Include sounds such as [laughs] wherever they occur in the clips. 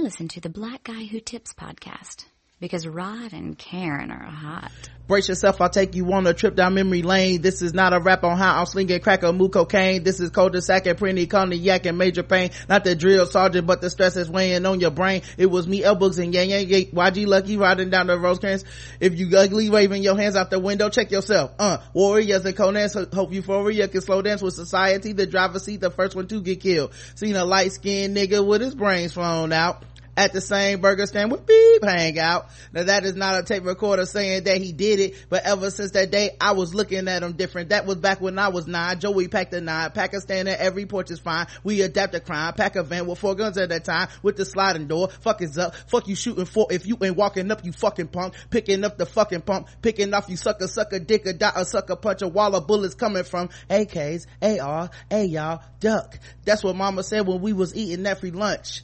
Listen to the Black Guy Who Tips podcast because Rod and Karen are hot. Brace yourself, I'll take you on a trip down memory lane. This is not a rap on how I'm slinging crack or mood cocaine. This is cold De sack and printy cognac and major pain. Not the drill sergeant, but the stress that's weighing on your brain. It was me, elbows and yang yang yang. YG Lucky riding down the Rosecrans. If you ugly waving your hands out the window, check yourself. Uh, warriors and Conan, so hope euphoria can slow dance with society. The driver's seat, the first one to get killed. Seen a light skinned nigga with his brains flown out at the same burger stand with beep hang out. Now that is not a tape recorder saying that he did it, but ever since that day, I was looking at him different. That was back when I was nine. Joey packed a nine. Pakistan at every porch is fine. We adapt a crime. Pack a van with four guns at that time with the sliding door. Fuck is up. Fuck you shooting for if you ain't walking up, you fucking punk. Picking up the fucking pump. Picking off you sucker, sucker dick, a dot, a sucker punch, a wall of bullets coming from AKs, AR, A y'all, duck. That's what mama said when we was eating that free lunch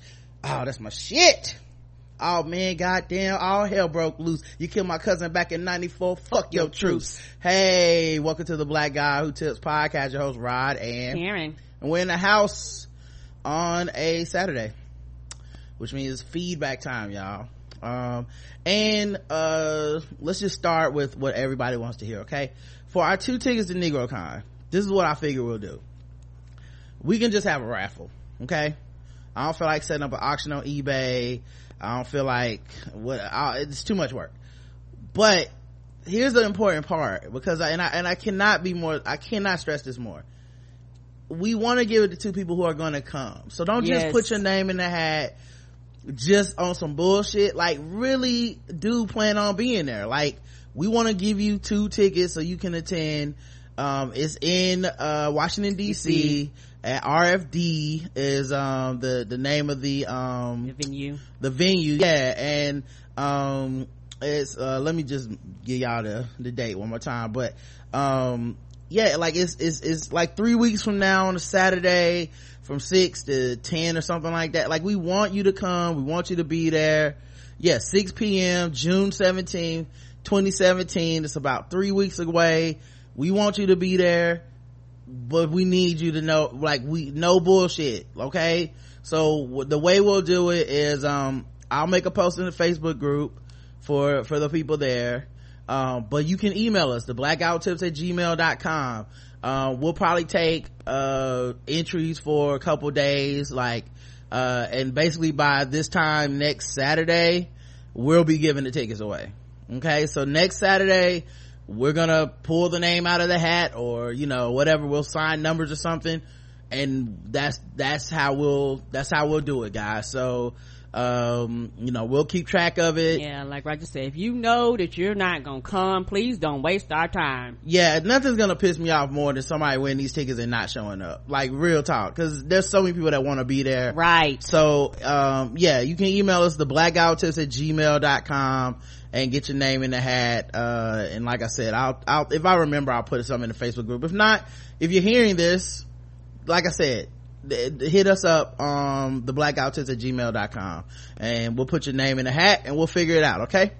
oh that's my shit. Oh man goddamn all hell broke loose. You killed my cousin back in 94 fuck, your, truce hey welcome to the black guy who tips podcast your host rod and karen. And we're in the house on a saturday which means feedback time y'all. Um and uh let's just start with what everybody wants to hear okay? For our two tickets to negrocon this is what i figure we'll do. We can just have a raffle okay I don't feel like setting up an auction on eBay. I don't feel like what I, it's too much work. But here's the important part because I, and I and I cannot be more I cannot stress this more. We want to give it to two people who are going to come. So don't yes. just put your name in the hat just on some bullshit. Like really do plan on being there. Like we want to give you two tickets so you can attend. Um, it's in uh, Washington DC at RFD is um the the name of the um the venue. the venue yeah. And um it's uh let me just give y'all the the date one more time. But um yeah like it's it's it's like three weeks from now on a saturday from six to ten or something like that. Like we want you to come. We want you to be there. Yeah 6 p.m june 17 2017 it's about three weeks away. We want you to be there but we need you to know like we no bullshit okay? So the way we'll do it is um i'll make a post in the facebook group for for the people there. Um but you can email us the blackouttips at gmail.com uh, we'll probably take uh entries for a couple days like uh and basically by this time next saturday we'll be giving the tickets away okay? So next saturday we're gonna pull the name out of the hat or you know whatever we'll sign numbers or something and that's that's how we'll that's how we'll do it guys. So um you know we'll keep track of it. Yeah like roger said if you know that you're not gonna come please don't waste our time. Yeah nothing's gonna piss me off more than somebody winning these tickets and not showing up. Like real talk. Because there's so many people that want to be there. Right. So um yeah you can email us the blackouttips at gmail.com and get your name in the hat. Uh, and like i said i'll i'll if i remember i'll put something in the facebook group. If not if you're hearing this like i said hit us up um the blackouttips at gmail.com and we'll put your name in the hat and we'll figure it out okay?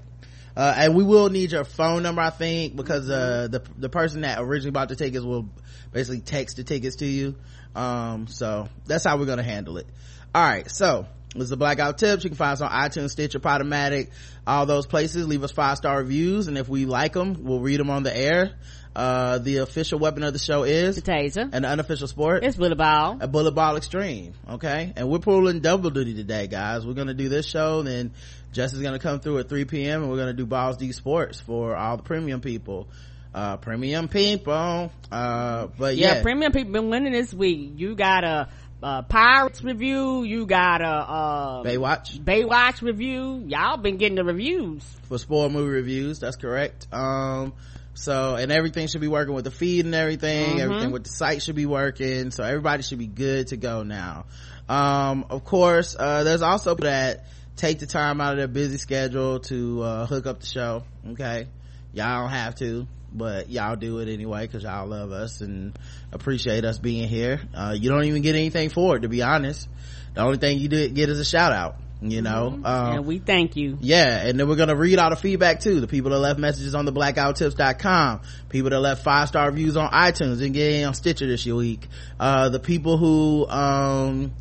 Uh, and we will need your phone number i think because uh, the the person that originally bought the tickets will basically text the tickets to you. Um so that's how we're gonna handle it. All right so this is the blackout tips. You can find us on itunes stitcher podomatic all those places. Leave us five star reviews and if we like them we'll read them on the air uh, the official weapon of the show is the taser and the unofficial sport it's bullet ball a bullet ball extreme okay and we're pulling double duty today guys we're gonna do this show then jess is gonna come through at 3 p.m and we're gonna do balls d sports for all the premium people uh, premium people uh, but yeah, yeah premium people been winning this week you got a uh, Pirates review. You got a uh, Baywatch. Baywatch review. Y'all been getting the reviews for spoil movie reviews. That's correct. Um, so and everything should be working with the feed and everything. Mm-hmm. Everything with the site should be working. So everybody should be good to go now. Um, of course, uh, there's also that take the time out of their busy schedule to uh, hook up the show. Okay, y'all don't have to but y'all do it anyway because y'all love us and appreciate us being here uh, you don't even get anything for it to be honest the only thing you do get is a shout out you know mm-hmm. um, and we thank you yeah and then we're gonna read all the feedback too the people that left messages on the blackouttips.com people that left five star reviews on itunes and getting on stitcher this week uh, the people who um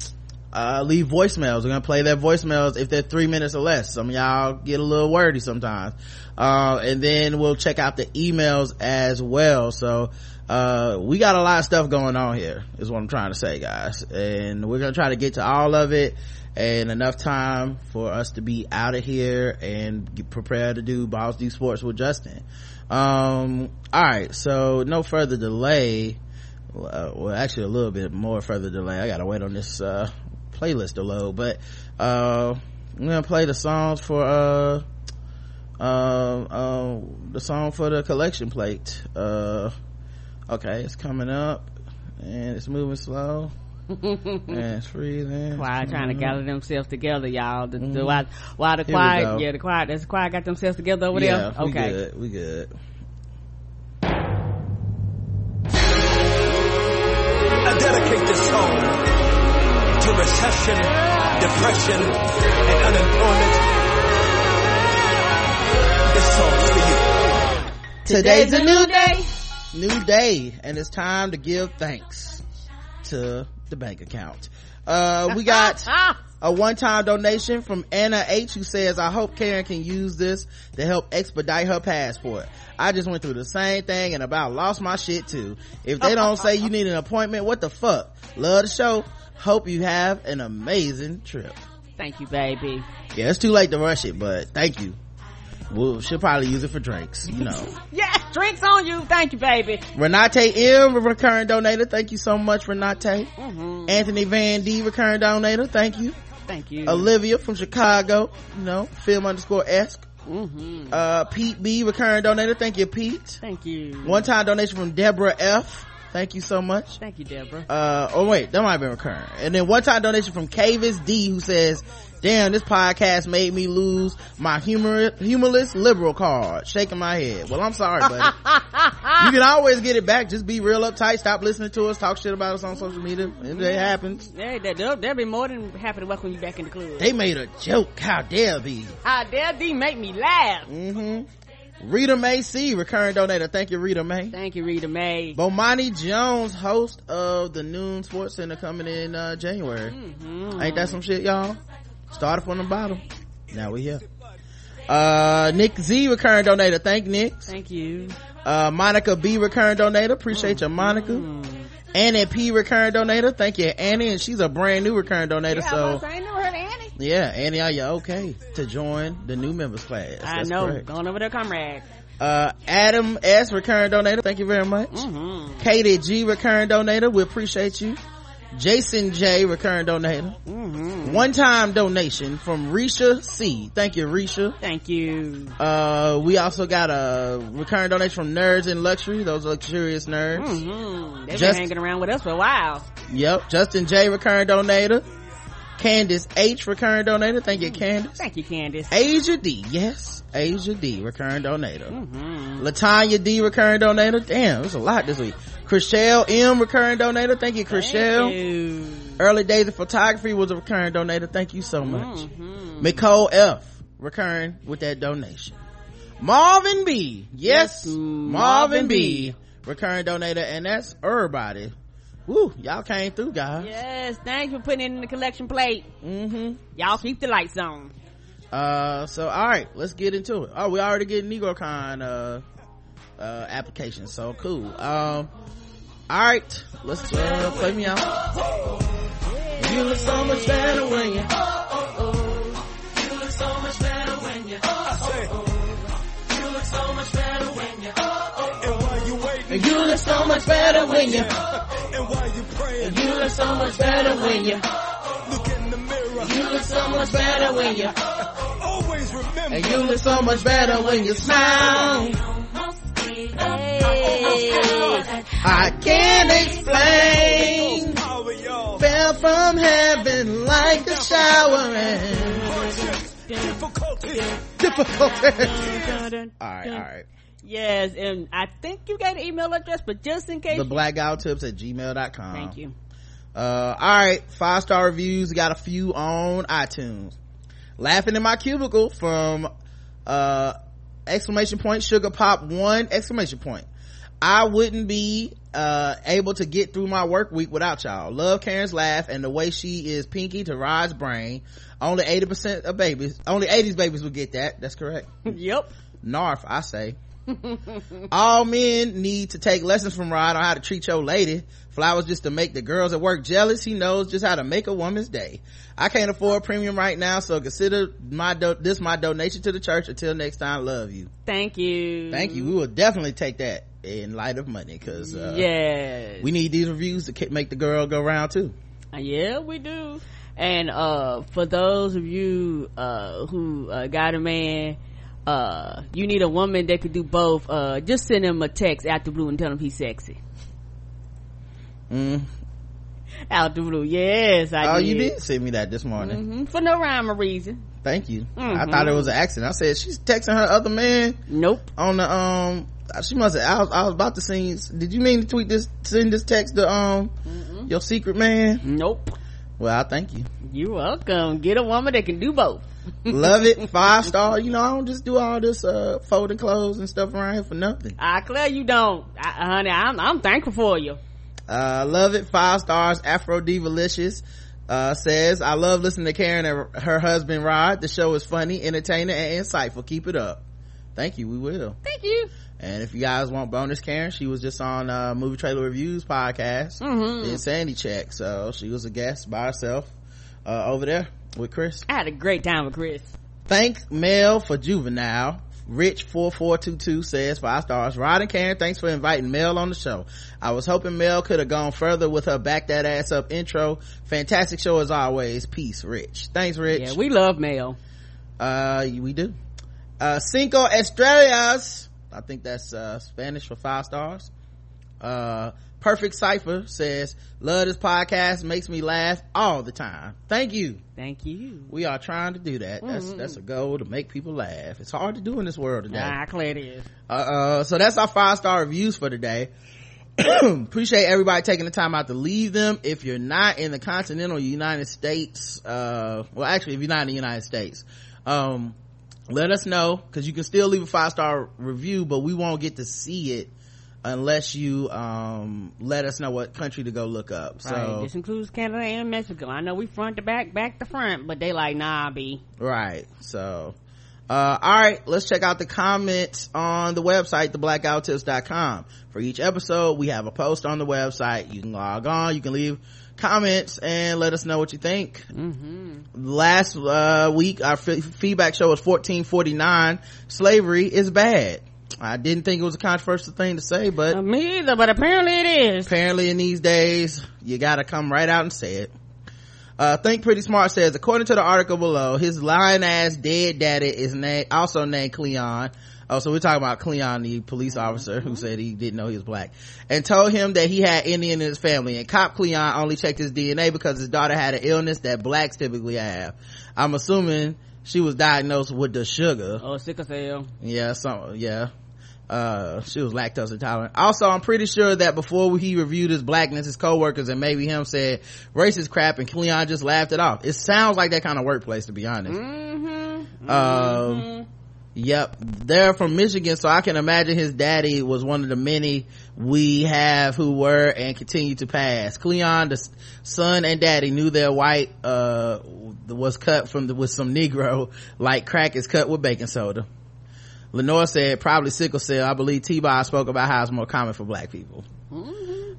uh, leave voicemails. We're gonna play their voicemails if they're three minutes or less. Some of y'all get a little wordy sometimes. Uh, and then we'll check out the emails as well. So, uh, we got a lot of stuff going on here is what I'm trying to say, guys. And we're gonna try to get to all of it and enough time for us to be out of here and get prepared to do Balls Deep Sports with Justin. Um, all right. So no further delay. Uh, well, actually a little bit more further delay. I gotta wait on this, uh, playlist to load, but, uh, I'm gonna play the songs for, uh, uh, uh, the song for the collection plate. Uh, okay, it's coming up and it's moving slow. [laughs] and it's freezing. Choir trying to Mm-hmm. gather themselves together, y'all. The, the, while, while the choir, yeah, the choir, does the choir got themselves together over yeah, there? we Okay. good. We good. I dedicate this song to recession, depression, and unemployment. This song's for you. Today's a new day. New day, and it's time to give thanks to the bank account. Uh, we got [laughs] a one-time donation from Anna H who says, I hope Karen can use this to help expedite her passport. I just went through the same thing and about lost my shit too. If they don't say you need an appointment, what the fuck? Love the show. Hope you have an amazing trip. Thank you, baby. Yeah, it's too late to rush it, but thank you. We'll, she'll probably use it for drinks, you know. [laughs] Yes, drinks on you. Thank you, baby. Renate M, a recurring donator. Thank you so much, Renate. Mm-hmm. Anthony Van D, recurring donator. Thank you. Thank you. Olivia from Chicago, you know, film underscore esque. mm-hmm. Uh, Pete B, recurring donator. Thank you, Pete. Thank you. One time donation from Deborah F. Thank you so much. Thank you, Deborah. Uh, oh wait, that might have been recurring. And then one time donation from Cavis D who says, damn, this podcast made me lose my humor, humorless liberal card. Shaking my head. Well, I'm sorry, buddy. you can always get it back. Just be real uptight. Stop listening to us. Talk shit about us on social media. If it happens. Yeah, they, they'll, they'll be more than happy to welcome you back in the club. They made a joke. How dare thee? How dare thee make me laugh? Mm-hmm. Rita May C, recurring donator. Thank you, Rita May. Thank you, Rita May. Bomani Jones, host of the Noon Sports Center coming in, uh, January. Mm-hmm. Ain't that some shit, y'all? Started from the bottom. Now we here. Uh, Nick Z, recurring donator. Thank Nick. Thank you. Uh, Monica B, recurring donator. Appreciate you, Monica. Mm. Annie P, recurring donator. Thank you, Annie. And she's a brand new recurring donator. Yeah, so, was, I ain't never Annie. yeah, Annie, are you okay to join the new members class? I That's know. correct. Going over there, comrade. Uh, Adam S, recurring donator. Thank you very much. Mm-hmm. Katie G, recurring donator. We appreciate you. Jason J, recurring donator. Mm-hmm. One time donation from Risha C. Thank you, Risha. Thank you. Uh, we also got a recurring donation from Nerds in Luxury. Those luxurious nerds. Mm-hmm. They've Just- been hanging around with us for a while. Yep. Justin J, recurring donator. Candace H, recurring donator. Thank you, Candace. Thank you, Candace. Asia D. Yes. Asia D, recurring donator. Mm-hmm. Latanya D, recurring donator. Damn, there's a lot this week. Chriselle M, recurring donator. Thank you, Chriselle. Thank you. Early Days of Photography was a recurring donator. Thank you so much. Mhm. Nicole F, recurring with that donation. Marvin B, yes, Yes, Marvin, Marvin B, B. recurring donator, and that's everybody. Woo, y'all came through, guys. Yes, thanks for putting it in the collection plate. Mm-hmm. Y'all keep the lights on. Uh, so all right, let's get into it. Oh, we already getting NegroCon uh uh applications, so cool. Um, all right, let's uh, play me out. You look so much better when you. Oh, oh, oh. You look so much better when you. Oh, oh, oh. You look so much better when you. Oh, oh, oh. And while you waiting, you look so much better when you. and while you praying, You look so much better when you. look in the mirror. You look so much better when you. Always remember. And you look so much better when you smile. I can't explain. Power, y'all. Fell from heaven like a shower. and Difficulty. Difficulty. Dun, dun, All right, dun. all right. Yes, and I think you got an email address, but just in case. The black guy tips at gmail.com. Thank you. Uh, all right. Five star reviews. Got a few on iTunes. Laughing in my cubicle from, uh, exclamation point, sugar pop one, exclamation point. I wouldn't be uh, able to get through my work week without y'all. Love Karen's laugh and the way she is pinky to Rod's brain. Only 80% of babies, only 80s babies would get that. That's correct. [laughs] yep. Narf, I say. [laughs] All men need to take lessons from Rod on how to treat your lady. Flowers just to make the girls at work jealous. He knows just how to make a woman's day. I can't afford premium right now, so consider my do- this my donation to the church. Until next time, love you. Thank you. Thank you. We will definitely take that in light of money because uh, yes. we need these reviews to make the girl go round too. Yeah, we do. And uh for those of you uh who uh, got a man uh you need a woman that could do both uh just send him a text out the blue and tell him he's sexy Mm. out the blue yes i Oh, did you did send me that this morning. Mhm. for no rhyme or reason Thank you. I Mhm. thought it was an accident. I said she's texting her other man nope on the um. She must have. I was, I was about to send. Did you mean to tweet this? Send this text to um your secret man? nope Well, I thank you. you're welcome get a woman that can do both [laughs] Love it. Five star. You know, I don't just do all this uh folding clothes and stuff around here for nothing. i clear you don't I, honey I'm, I'm thankful for you Uh, love it. Five stars. Afro Divalicious, uh, says, I love listening to Karen and her husband Rod. The show is funny, entertaining, and insightful. Keep it up. Thank you. We will. thank you And if you guys want bonus Karen, she was just on, uh, Movie Trailer Reviews podcast. Mhm. In Sandy Check. So she was a guest by herself, uh, over there with Chris. i had a great time with chris Thank Mel for Juvenile. Rich4422 says five stars. Rod and Karen, thanks for inviting Mel on the show. I was hoping Mel could have gone further with her back that ass up intro. Fantastic show as always. Peace, Rich. Thanks, Rich. yeah we love Mel. uh, we do. Uh, Cinco Estrellas. I think that's, uh, Spanish for five stars. Uh, Perfect Cipher says, love this podcast, makes me laugh all the time. Thank you. Thank you. We are trying to do that. That's Mm-hmm. that's a goal to make people laugh. It's hard to do in this world today. Ah clear it is. Uh, uh so that's our five star reviews for today. [clears throat] Appreciate everybody taking the time out to leave them. If you're not in the continental united states uh well actually if you're not in the united states um let us know because you can still leave a five star review but we won't get to see it unless you um let us know what country to go look up so Right. This includes Canada and Mexico. I know we front to back, back to front, but they like, nah, be right so uh all right let's check out the comments on the website theblackguywtips.com for each episode we have a post on the website you can log on you can leave comments and let us know what you think Mm-hmm. last uh week our f- feedback show was 1449 slavery is bad i didn't think it was a controversial thing to say but Uh, me either, but apparently it is. apparently in these days you gotta come right out and say it. Uh think pretty smart says according to the article below his lying ass dead daddy is na- also named cleon. Oh so we're talking about cleon the police officer who said he didn't know he was black and told him that he had indian in his family and cop cleon only checked his dna because his daughter had an illness that blacks typically have. I'm assuming she was diagnosed with the sugar. Oh, sickle cell. yeah so yeah. Uh she was lactose intolerant. Also i'm pretty sure that before he reviewed his blackness his co-workers and maybe him said racist crap and cleon just laughed it off. It sounds like that kind of workplace to be honest. Mm-hmm. um yep. They're from michigan so i can imagine his daddy was one of the many we have who were and continue to pass. Cleon the son and daddy knew their white uh was cut from the with some negro like crack is cut with baking soda Lenore said probably sickle cell. I believe T-Bob spoke about how it's more common for black people.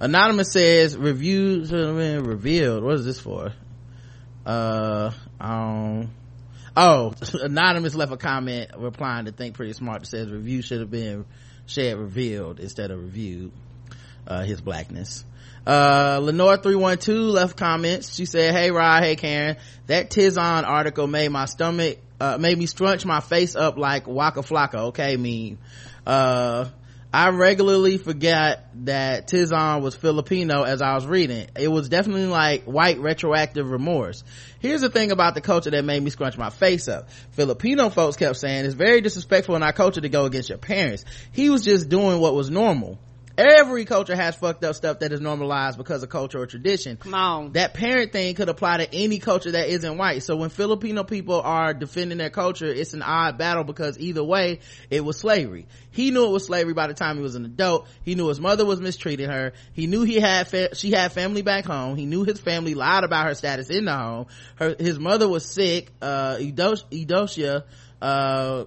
Anonymous says reviews should have been revealed. What is this for? Uh, um, oh, [laughs] Anonymous left a comment replying to Think Pretty Smart that says review should have been shared revealed instead of reviewed, uh, his blackness. Uh, Lenore312 left comments. She said, Hey Rod, hey Karen, that Tizon article made my stomach, uh, made me scrunch my face up like Waka Flocka, okay, mean. Uh, I regularly forget that Tizon was Filipino as I was reading. It was definitely like white retroactive remorse. Here's the thing about the culture that made me scrunch my face up. Filipino folks kept saying it's very disrespectful in our culture to go against your parents. He was just doing what was normal. Every culture has fucked up stuff that is normalized because of culture or tradition. Come on. that parent thing could apply to any culture that isn't white. So when filipino people are defending their culture it's an odd battle because either way it was slavery. He knew it was slavery by the time he was an adult. He knew his mother was mistreating her. He knew he had fa- she had family back home. He knew his family lied about her status in the home. Her his mother was sick uh eudocia uh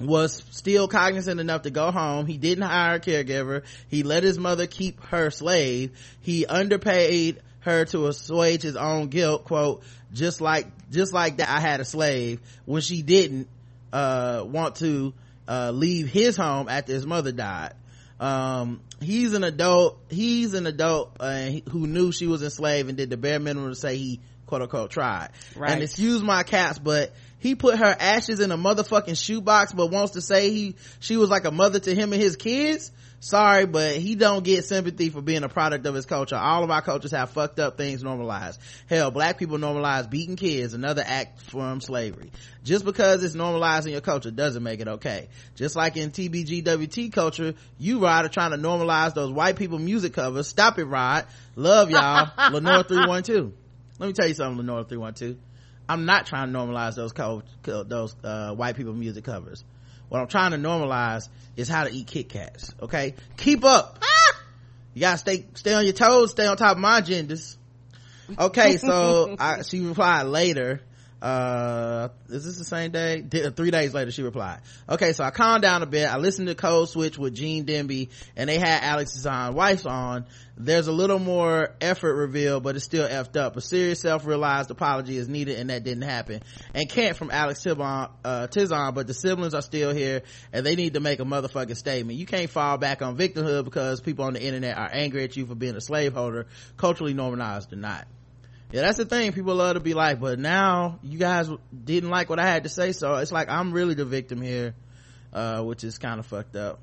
was still cognizant enough to go home. He didn't hire a caregiver. He let his mother keep her slave. He underpaid her to assuage his own guilt. Quote, just like, just like that, I had a slave when she didn't, uh, want to, uh, leave his home after his mother died. Um, he's an adult, he's an adult, uh, who knew she was enslaved and did the bare minimum to say he, quote unquote, tried. Right. And excuse my caps, but he put her ashes in a motherfucking shoebox, but wants to say he, she was like a mother to him and his kids. Sorry, but he don't get sympathy for being a product of his culture. All of our cultures have fucked up things normalized. Hell, black people normalize beating kids, another act from slavery. Just because it's normalized in your culture doesn't make it okay. Just like in TBGWT culture, you Rod are trying to normalize those white people music covers. Stop it, Rod. Love y'all. [laughs] Lenore 312. Let me tell you something, Lenore 312. I'm not trying to normalize those co- co- those uh, white people music covers. What I'm trying to normalize is how to eat Kit Kats. Okay, keep up. You gotta stay stay on your toes. Stay on top of my agendas. Okay, so [laughs] I, she replied later. Uh, is this the same day? Di- three days later, she replied. Okay, so I calmed down a bit. I listened to Code Switch with Gene Demby, and they had Alex's on wife on. There's a little more effort revealed, but it's still effed up. A serious self-realized apology is needed, and that didn't happen. And can't from Alex Tibon, uh, Tizon, but the siblings are still here, and they need to make a motherfucking statement. You can't fall back on victimhood because people on the internet are angry at you for being a slaveholder, culturally normalized or not yeah that's the thing people love to be like but now you guys didn't like what i had to say so it's like i'm really the victim here uh, which is kind of fucked up.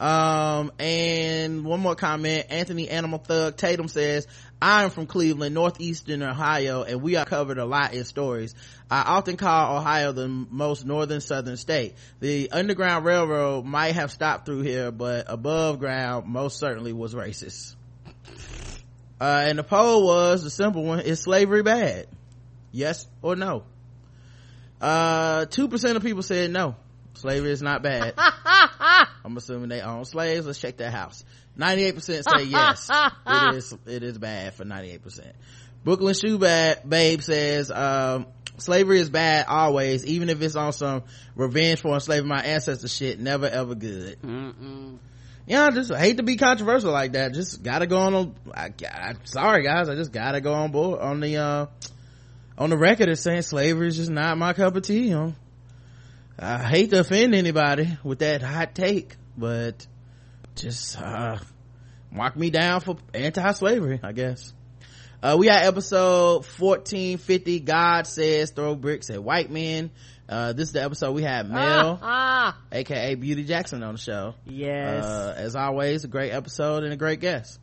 Um and one more comment. Anthony animal thug tatum says i'm from cleveland northeastern ohio and we are covered a lot in stories. I often call ohio the most northern southern state. The underground railroad might have stopped through here but above ground most certainly was racist uh, and the poll was the simple one is slavery bad? Yes or no? Uh two percent of people said no. Slavery is not bad. [laughs] I'm assuming they own slaves. Let's check their house. 98% say yes. It [laughs] is it is bad for 98% brooklyn shoe ba- babe says um slavery is bad always even if it's on some revenge for enslaving my ancestors shit never ever good. Mm-mm. Yeah, I just hate to be controversial like that. Just gotta go on. A, I, I, sorry guys, I just gotta go on board on the uh on the record of saying slavery is just not my cup of tea. You know, I hate to offend anybody with that hot take, but just uh mark me down for anti-slavery, I guess. Uh, we had episode 1450. God says throw bricks at white men. Uh, this is the episode we had Mel, Ah, aka Beauty Jackson on the show. yes. Uh, as always, a great episode and a great guest.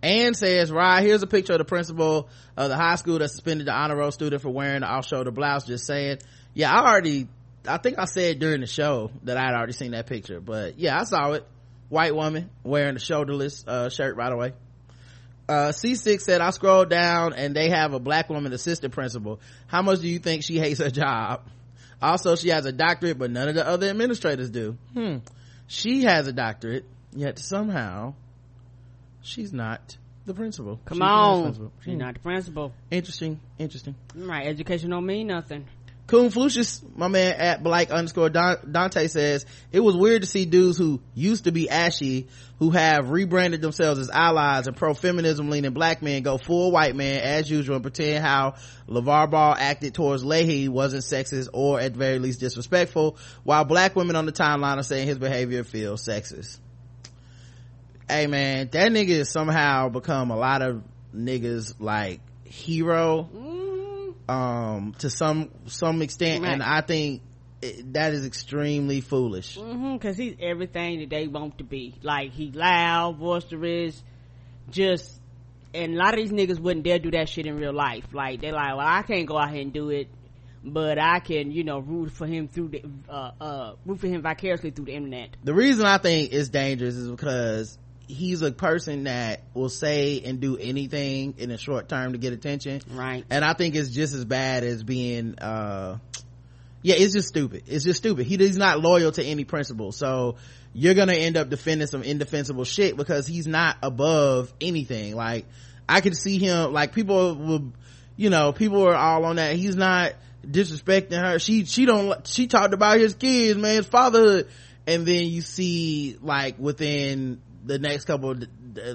Ann says, Ryan, here's a picture of the principal of the high school that suspended the honor roll student for wearing the off-shoulder blouse. Just saying. Yeah, I already, I think I said during the show that I'd already seen that picture, but yeah, I saw it. White woman wearing a shoulderless, uh, shirt right away. Uh, C6 said, I scrolled down and they have a black woman assistant principal. How much do you think she hates her job? Also, she has a doctorate, but none of the other administrators do. Hmm. She has a doctorate, yet somehow she's not the principal. Come She's the on. principal. She's Hmm. not the principal. Interesting, interesting. Right. Education don't mean nothing. Coon Flucius, my man at Black underscore Dante says, it was weird to see dudes who used to be ashy, who have rebranded themselves as allies and pro-feminism leaning black men go full white man as usual and pretend how LeVar Ball acted towards Leahy wasn't sexist or at very least disrespectful, while black women on the timeline are saying his behavior feels sexist. Hey man, that nigga has somehow become a lot of niggas like hero um to some some extent Right. and i think it, that is extremely foolish Mm-hmm. Cause he's everything that they want to be. Like he loud, boisterous, just, and a lot of these niggas wouldn't dare do that shit in real life. Like they're like, well, I can't go out here and do it, but I can, you know, root for him through the, uh, uh, root for him vicariously through the internet. the reason i think it's dangerous is because he's a person that will say and do anything in a short term to get attention. Right. and i think it's just as bad as being uh yeah it's just stupid. It's just stupid. He, he's not loyal to any principle so you're gonna end up defending some indefensible shit because he's not above anything. Like i could see him like people will you know people are all on that. He's not disrespecting her. She she don't she talked about his kids man his fatherhood. And then you see like within the next couple of,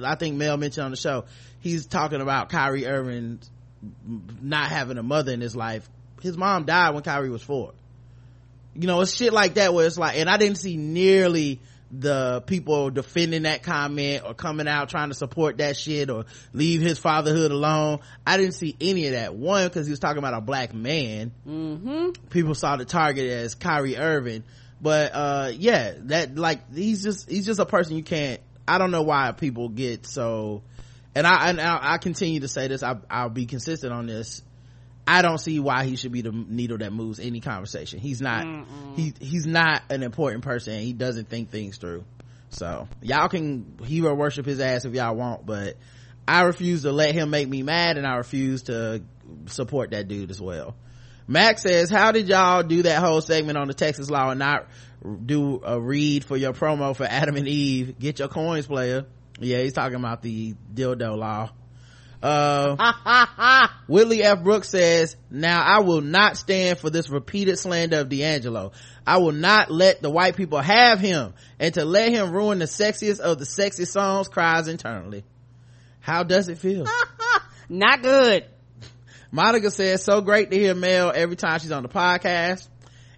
i think mel mentioned on the show he's talking about kyrie irving not having a mother in his life. His mom died when kyrie was four. You know it's shit like that where it's like and i didn't see nearly the people defending that comment or coming out trying to support that shit or leave his fatherhood alone. I didn't see any of that. One because he was talking about a black man. Mm-hmm. people saw the target as Kyrie Irving. But, uh, yeah, that, like, he's just, he's just a person you can't, I don't know why people get so, and I, and I, I continue to say this, I, I'll be consistent on this. I don't see why he should be the needle that moves any conversation. He's not, he, he's not an important person. He doesn't think things through. So, y'all can hero worship his ass if y'all want, but I refuse to let him make me mad and I refuse to support that dude as well. Max says, how did y'all do that whole segment on the Texas law and not do a read for your promo for Adam and Eve? Get your coins, player. Yeah, he's talking about the dildo law. Uh, [laughs] Whitley F. Brooks says, now I will not stand for this repeated slander of D'Angelo. I will not let the white people have him and to let him ruin the sexiest of the sexy songs cries internally. How does it feel? [laughs] Not good. Monica says, so great to hear Mel every time she's on the podcast.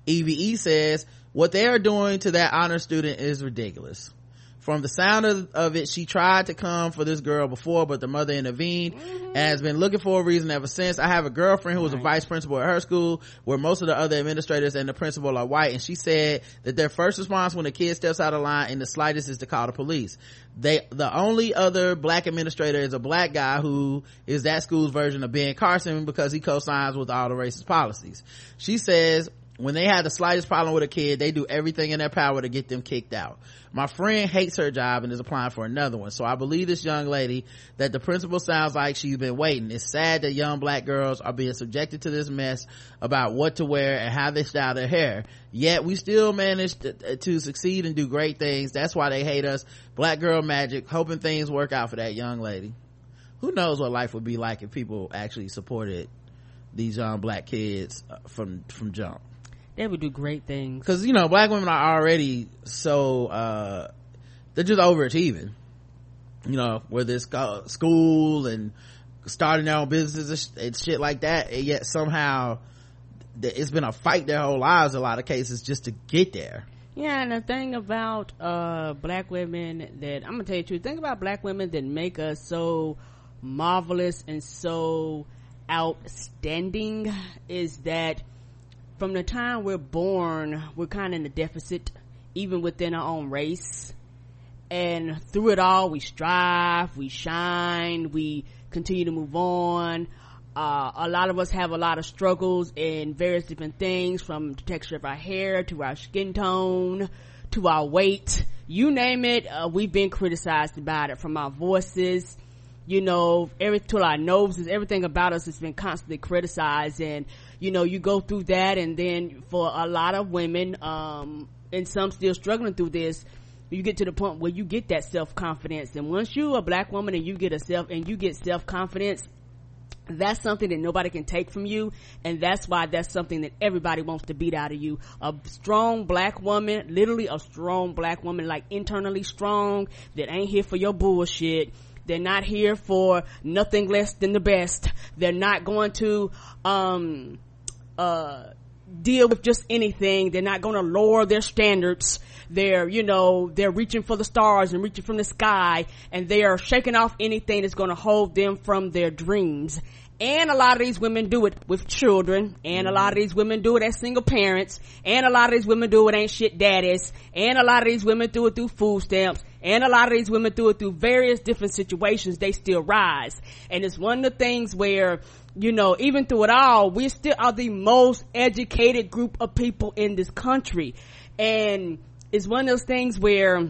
EVE says, what they are doing to that honor student is ridiculous. From the sound of, of it, she tried to come for this girl before, but the mother intervened and has been looking for a reason ever since. I have a girlfriend who was a vice principal at her school where most of the other administrators and the principal are white. And she said that their first response when a kid steps out of line in the slightest is to call the police. They, the only other black administrator is a black guy who is that school's version of Ben Carson because he co-signs with all the racist policies. She says, when they have the slightest problem with a kid, they do everything in their power to get them kicked out. My friend hates her job and is applying for another one. So I believe this young lady that the principal sounds like she's been waiting. It's sad that young black girls are being subjected to this mess about what to wear and how they style their hair. Yet we still manage to, to succeed and do great things. That's why they hate us. Black girl magic, hoping things work out for that young lady. Who knows what life would be like if people actually supported these young black kids from, from jump They would do great things. because you know black women are already so uh they're just overachieving you know whether it's school and starting their own businesses and shit like that and yet somehow it's been a fight their whole lives a lot of cases just to get there Yeah, and the thing about uh black women that I'm gonna tell you the thing about black women that make us so marvelous and so outstanding is that from the time we're born, we're kind of in a deficit, even within our own race. And through it all, we strive, we shine, we continue to move on. Uh, a lot of us have a lot of struggles in various different things from the texture of our hair to our skin tone to our weight. You name it, uh, we've been criticized about it from our voices, you know, every to our noses, everything about us has been constantly criticized and, you know, you go through that and then for a lot of women, um, and some still struggling through this, you get to the point where you get that self-confidence. And once you a black woman and you get a self and you get self-confidence that's something that nobody can take from you and that's why that's something that everybody wants to beat out of you. A strong black woman literally a strong black woman like internally strong that ain't here for your bullshit. They're not here for nothing less than the best. They're not going to um uh deal with just anything. They're not going to lower their standards. They're, you know, they're reaching for the stars and reaching from the sky and they are shaking off anything that's going to hold them from their dreams. And a lot of these women do it with children, and a lot of these women do it as single parents, and a lot of these women do it ain't shit daddies, and a lot of these women do it through food stamps, and a lot of these women do it through various different situations, they still rise. And it's one of the things where, you know, even through it all, we still are the most educated group of people in this country. And it's one of those things where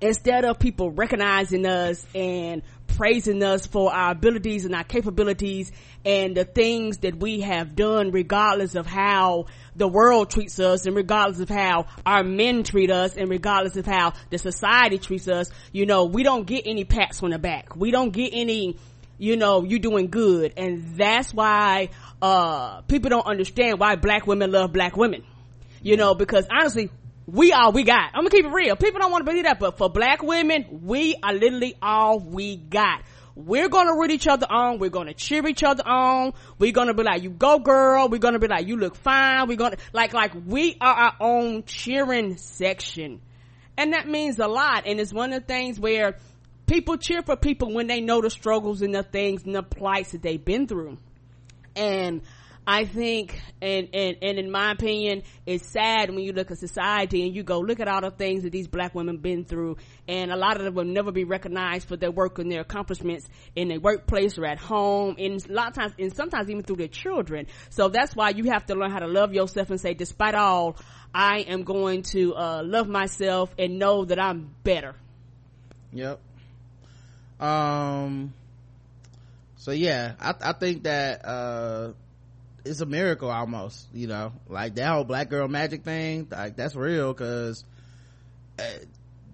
instead of people recognizing us and praising us for our abilities and our capabilities and the things that we have done regardless of how the world treats us and regardless of how our men treat us and regardless of how the society treats us you know we don't get any pats on the back we don't get any you know you're doing good and that's why uh people don't understand why black women love black women you know because honestly we all we got. I'm gonna keep it real. People don't want to believe that, but for black women, we are literally all we got. We're gonna root each other on. We're gonna cheer each other on. We're gonna be like, you go girl. We're gonna be like, you look fine. We're gonna, like, like we are our own cheering section. And that means a lot. And it's one of the things where people cheer for people when they know the struggles and the things and the plights that they've been through. And I think, and, and, and in my opinion, it's sad when you look at society and you go, look at all the things that these black women been through. And a lot of them will never be recognized for their work and their accomplishments in their workplace or at home. And a lot of times, and sometimes even through their children. So that's why you have to learn how to love yourself and say, despite all, I am going to, uh, love myself and know that I'm better. Yep. Um, so yeah, I, I think that, uh, it's a miracle almost you know? Like that whole black girl magic thing like that's real because uh,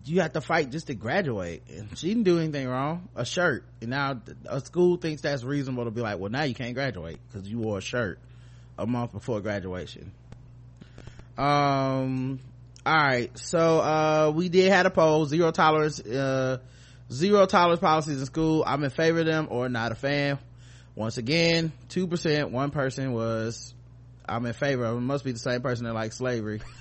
you have to fight just to graduate. And she didn't do anything wrong. A shirt. And now a school thinks that's reasonable to be like well now you can't graduate because you wore a shirt a month before graduation. Um all right. So uh we did had a poll. Zero tolerance uh zero tolerance policies in school i'm in favor of them or not a fan once again, 2%, one person was, I'm in favor of it. Must be the same person that likes slavery. [laughs]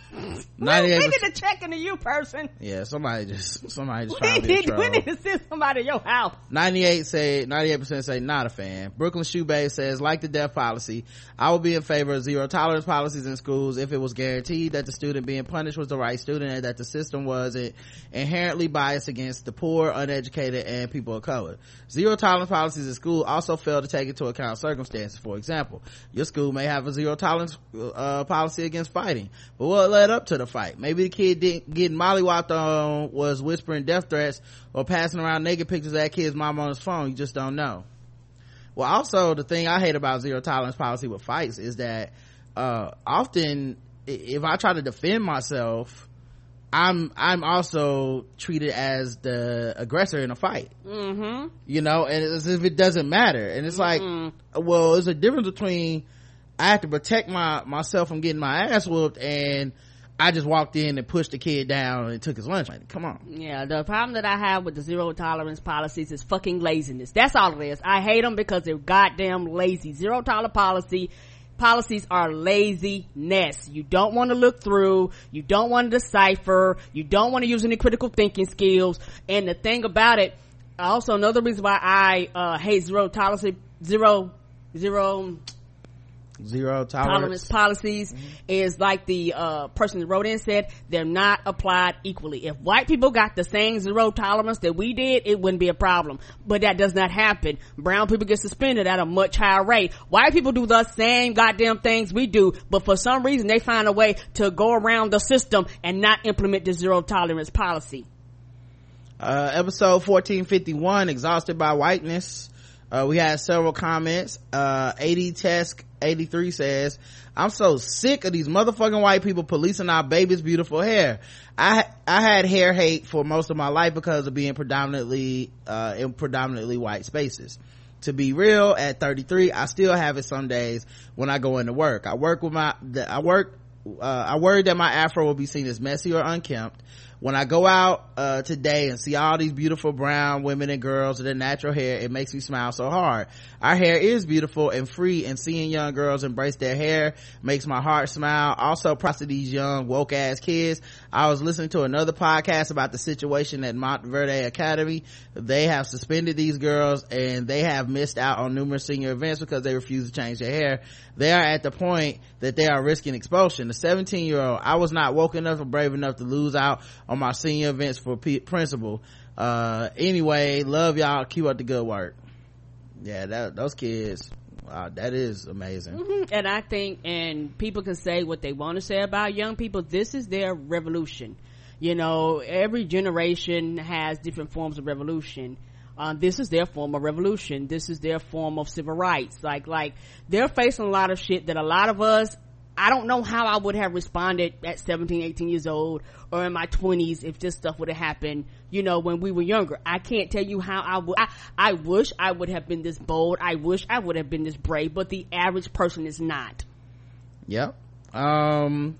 Ninety-eight. We need to check into you, person. Yeah, somebody just somebody just we need, [laughs] we need to send somebody to your house. Ninety-eight say ninety-eight percent say not a fan. Brooklyn Shoebase says like the death policy, I would be in favor of zero tolerance policies in schools if it was guaranteed that the student being punished was the right student and that the system wasn't inherently biased against the poor, uneducated, and people of color. Zero tolerance policies in school also fail to take into account circumstances. For example, your school may have a zero tolerance uh, policy against fighting, but what led up to the fight. Maybe the kid didn't getting mollywopped on was whispering death threats or passing around naked pictures of that kid's mom on his phone. You just don't know. Well, also the thing I hate about zero tolerance policy with fights is that uh, often if I try to defend myself, I'm I'm also treated as the aggressor in a fight. Mm-hmm. You know, and as if it doesn't matter. And it's mm-hmm. like, well, there's a difference between I have to protect my myself from getting my ass whooped and I just walked in and pushed the kid down and took his lunch money. Come on. Yeah, the problem that I have with the zero tolerance policies is fucking laziness. That's all it is. I hate them because they're goddamn lazy. Zero tolerance policy policies are laziness. You don't want to look through. You don't want to decipher. You don't want to use any critical thinking skills. And the thing about it, also another reason why I uh, hate zero tolerance, zero, zero zero tolerance, tolerance policies mm-hmm. is like the uh, person that wrote in said they're not applied equally. If white people got the same zero tolerance that we did it wouldn't be a problem. But that does not happen. Brown people get suspended at a much higher rate. White people do the same goddamn things we do but for some reason they find a way to go around the system and not implement the zero tolerance policy. Uh, episode 1451 exhausted by whiteness uh, we had several comments. Uh, 80 Test 83 says, I'm so sick of these motherfucking white people policing our baby's beautiful hair. I, I had hair hate for most of my life because of being predominantly, uh, in predominantly white spaces. To be real, at 33, I still have it some days when I go into work. I work with my, I work, uh, I worry that my afro will be seen as messy or unkempt when I go out uh, today and see all these beautiful brown women and girls with their natural hair, it makes me smile so hard. Our hair is beautiful and free, and seeing young girls embrace their hair makes my heart smile. Also, props to these young woke ass kids. I was listening to another podcast about the situation at Montverde Academy. They have suspended these girls, and they have missed out on numerous senior events because they refuse to change their hair. They are at the point that they are risking expulsion. The 17 year old, I was not woke enough or brave enough to lose out on my senior events for principal. Uh, anyway, love y'all. Keep up the good work. Yeah, that, those kids, wow, that is amazing. Mm-hmm. And I think, and people can say what they want to say about young people. This is their revolution. you know every generation has different forms of revolution uh, this is their form of revolution this is their form of civil rights like like they're facing a lot of shit that a lot of us I don't know how I would have responded at 17, 18 years old or in my 20s if this stuff would have happened, you know, when we were younger. I can't tell you how I would, I, I wish I would have been this bold. I wish I would have been this brave, but the average person is not. Yep. Um,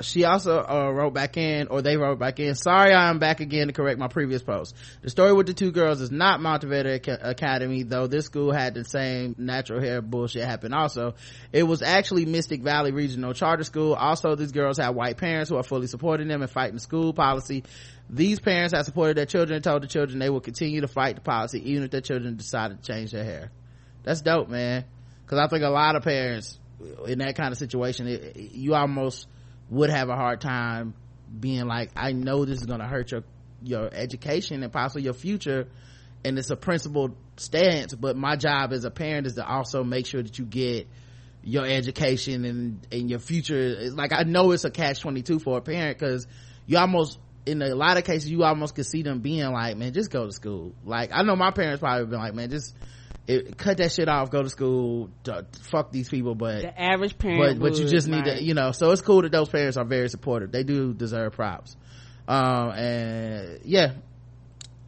she also uh, wrote back in or they wrote back in sorry i'm back again to correct my previous post. The story with the two girls is not monteverde academy though this school had the same natural hair bullshit happen also. It was actually mystic valley regional charter school. Also these girls had white parents who are fully supporting them and fighting school policy. These parents have supported their children and told the children they will continue to fight the policy even if their children decided to change their hair. That's dope man. Because i think a lot of parents in that kind of situation it, you almost would have a hard time being like i know this is going to hurt your your education and possibly your future and it's a principled stance but my job as a parent is to also make sure that you get your education and and your future. Like i know it's a catch 22 for a parent because you almost in a lot of cases you almost could see them being like man just go to school. Like i know my parents probably been like man just it, cut that shit off go to school d- fuck these people but The average parent but but you just need to you know so it's cool that those parents are very supportive they do deserve props um and yeah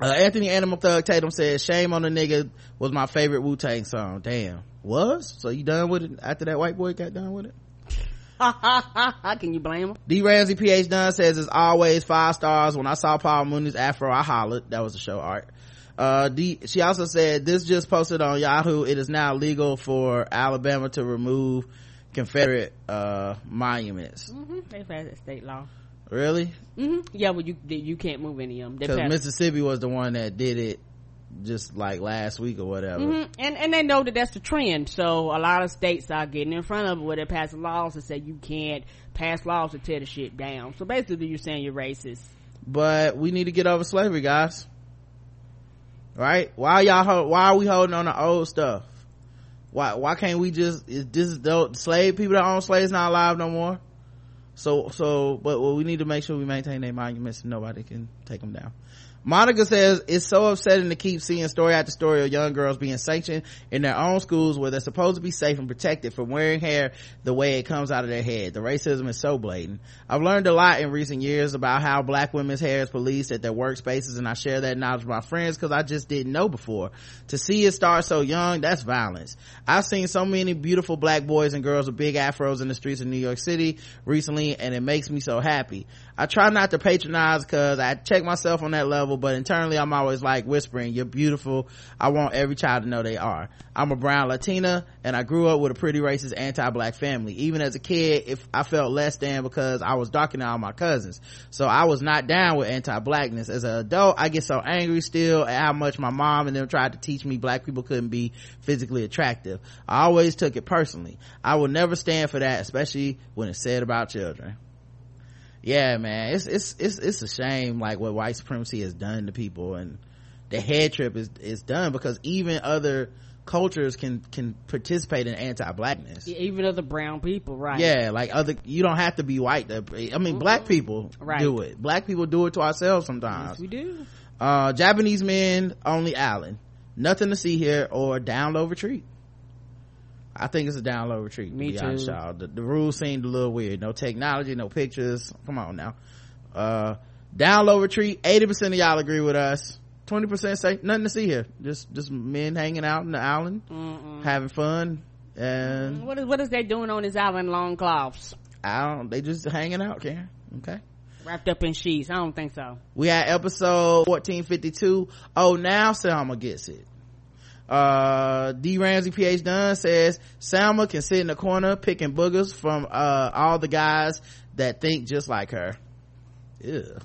uh, anthony animal thug tatum says shame on the nigga was my favorite wu-tang song damn was so you done with it after that white boy got done with it [laughs] Can you blame him? D Ramsey PH Dunn says as always five stars. When I saw Paul Mooney's afro, I hollered. That was the show art. Uh, D, she also said this just posted on Yahoo. It is now legal for Alabama to remove Confederate, uh, monuments. Mm-hmm. They passed that state law. Really? Mm-hmm. Yeah, but you you can't move any of them. Cause Mississippi was the one that did it just like last week or whatever. Mhm. And and they know that that's the trend. So a lot of states are getting in front of it where they're passing laws that say you can't pass laws to tear the shit down. So basically, you're saying you're racist. But we need to get over slavery, guys. Right? Why y'all, why are we holding on to old stuff? Why, why can't we just, is this, is the slave people that own slaves not alive no more? So, so, but well, we need to make sure we maintain their monuments and nobody can take them down. Monica says it's so upsetting to keep seeing story after story of young girls being sanctioned in their own schools where they're supposed to be safe and protected from wearing hair the way it comes out of their head. The racism is so blatant. I've learned a lot in recent years about how black women's hair is policed at their workspaces and I share that knowledge with my friends because I just didn't know before. To see it start so young, that's violence. I've seen so many beautiful black boys and girls with big afros in the streets of New York City recently and it makes me so happy. I try not to patronize cause I check myself on that level, but internally I'm always like whispering, you're beautiful. I want every child to know they are. I'm a brown Latina and I grew up with a pretty racist anti-black family. Even as a kid, if I felt less than because I was darker than all my cousins. So I was not down with anti-blackness. As an adult, I get so angry still at how much my mom and them tried to teach me black people couldn't be physically attractive. I always took it personally. I will never stand for that, especially when it's said about children yeah man. It's it's it's it's a shame like what white supremacy has done to people and the head trip is is done because even other cultures can can participate in anti-blackness. Even other brown people, right? yeah like other you don't have to be white to, i mean black people Right. do it. Black people do it to ourselves Yes, sometimes we do. uh japanese men only island nothing to see here or down low retreat I think it's a download low retreat. To Me be honest, too. y'all. The, the rules seemed a little weird. No technology, no pictures. Come on now. Uh, down low retreat. Eighty percent of y'all agree with us. Twenty percent say nothing to see here. Just just men hanging out in the island, Mm-mm. having fun, and What is what is they doing on this island? Long cloths I don't. They just hanging out, Karen. Okay. wrapped up in sheets. I don't think so. We had episode 1452. Oh, now Selma gets it. Uh, D Ramsey PH Dunn says salma can sit in the corner picking boogers from, uh, all the guys that think just like her. Ew.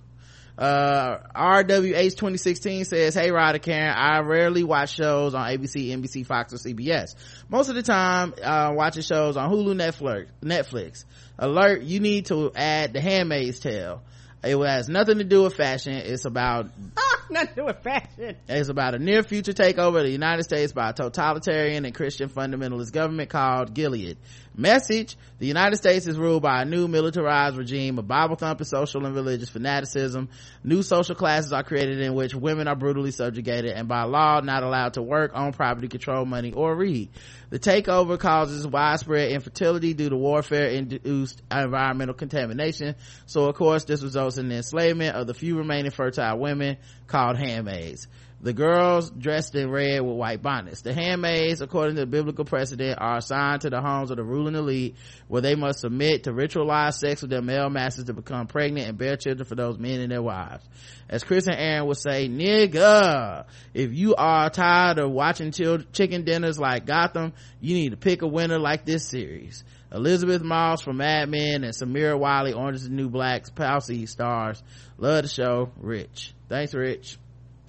Uh, RWH 2016 says, Hey Ryder Karen, I rarely watch shows on ABC, NBC, Fox, or CBS. Most of the time, uh, watching shows on Hulu, Netflix, Netflix. Alert, you need to add The Handmaid's Tale. It has nothing to do with fashion. It's about [laughs] ah, Nothing to do with fashion. it's about a near future takeover of the United States by a totalitarian and Christian fundamentalist government called Gilead. Message The United States is ruled by a new militarized regime of Bible thumping social and religious fanaticism. New social classes are created in which women are brutally subjugated and by law not allowed to work, own property, control money, or read. The takeover causes widespread infertility due to warfare induced environmental contamination. So of course this results in the enslavement of the few remaining fertile women called handmaids. The girls dressed in red with white bonnets. The handmaids, according to the biblical precedent, are assigned to the homes of the ruling elite where they must submit to ritualized sex with their male masters to become pregnant and bear children for those men and their wives. As Chris and Aaron would say, nigga, if you are tired of watching chicken dinners like Gotham, you need to pick a winner like this series. Elisabeth Moss from Mad Men and Samira Wiley, Orange is the New Black's Poussey stars. Love the show. Rich. Thanks, Rich.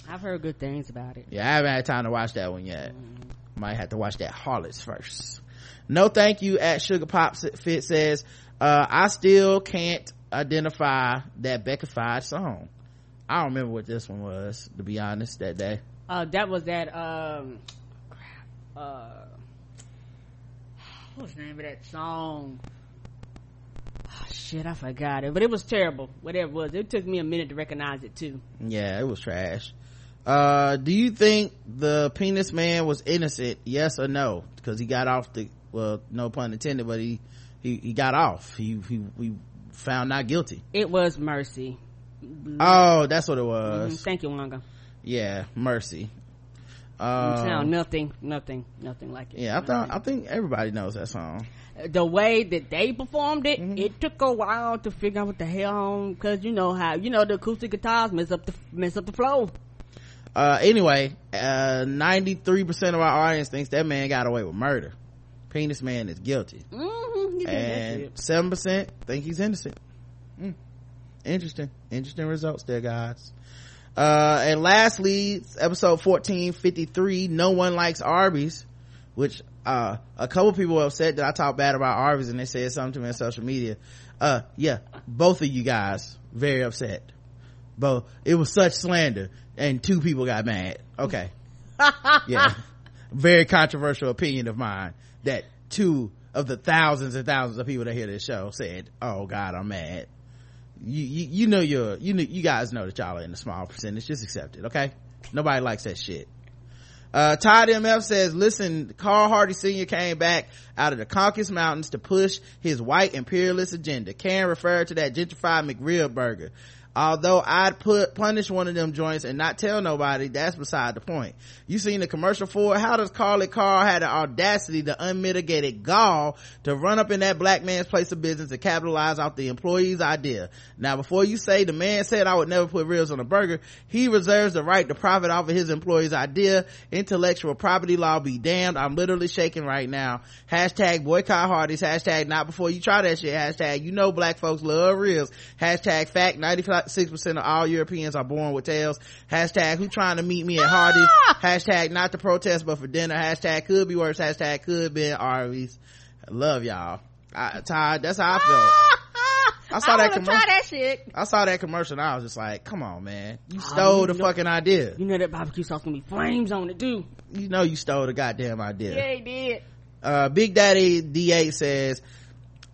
I've heard good things about it. Yeah, I haven't had time to watch that one yet. Might have to watch that Harlots first. No thank you at Sugar Pop Fit says, uh, I still can't identify that Beckified song. I don't remember what this one was, to be honest, that day. Uh, that was that, um, crap, uh, what was the name of that song? Oh, shit, I forgot it, but it was terrible. Whatever it was, it took me a minute to recognize it too. Yeah, it was trash. Uh, do you think the penis man was innocent? Yes or no? Because he got off the, well, no pun intended, but he, he, he got off. He, he, he found not guilty. It was Mercy. Oh, that's what it was. Thank you, Wanga. Yeah, mercy. Sound nothing, nothing, nothing like it. yeah, I thought, I think everybody knows that song. the way that they performed it, Mm-hmm. it took a while to figure out what the hell, because you know how, you know, the acoustic guitars mess up the, mess up the flow. Uh, anyway, uh, 93% of our audience thinks that man got away with murder. Penis man is guilty. Mm-hmm. And and 7% think he's innocent. Mm. Interesting. Interesting results there, guys. Uh, and lastly, episode 1453, No One Likes Arby's, which, uh, a couple people were upset that I talked bad about Arby's and they said something to me on social media. Uh, yeah, both of you guys very upset. Both, it was such slander and two people got mad. Okay. [laughs] yeah. Very controversial opinion of mine that two of the thousands and thousands of people that hear this show said, "Oh God, I'm mad." You you, you know you're you know you guys know that y'all are in a small percentage. Just accept it, okay? Nobody likes that shit. Uh, Todd MF says, listen, Carl Hardy Sr. came back out of the Caucasus Mountains to push his white imperialist agenda. Can referred to that gentrified McRib burger. Although I'd put, punish one of them joints and not tell nobody, that's beside the point. You seen the commercial for it? How does Carly Carl had the audacity, the unmitigated gall to run up in that black man's place of business and capitalize off the employee's idea? Now before you say the man said I would never put ribs on a burger, he reserves the right to profit off of his employee's idea. Intellectual property law be damned. I'm literally shaking right now. Hashtag boycott Hardee's. Hashtag not before you try that shit. Hashtag you know black folks love ribs. Hashtag fact 96% of all Europeans are born with tails. Hashtag who trying to meet me at Hardee's. Ah! Hashtag not to protest but for dinner. Hashtag could be worse. Hashtag could be Arby's. Love y'all. I, Todd, that's how I feel. Ah! I saw that wanna commercial. That shit. I saw that commercial and I was just like, come on, man. You ah, stole you the know- fucking idea. You know that barbecue sauce gonna be flames on it dude. You know you stole the goddamn idea. Yeah, he did. Uh, Big Daddy D8 says,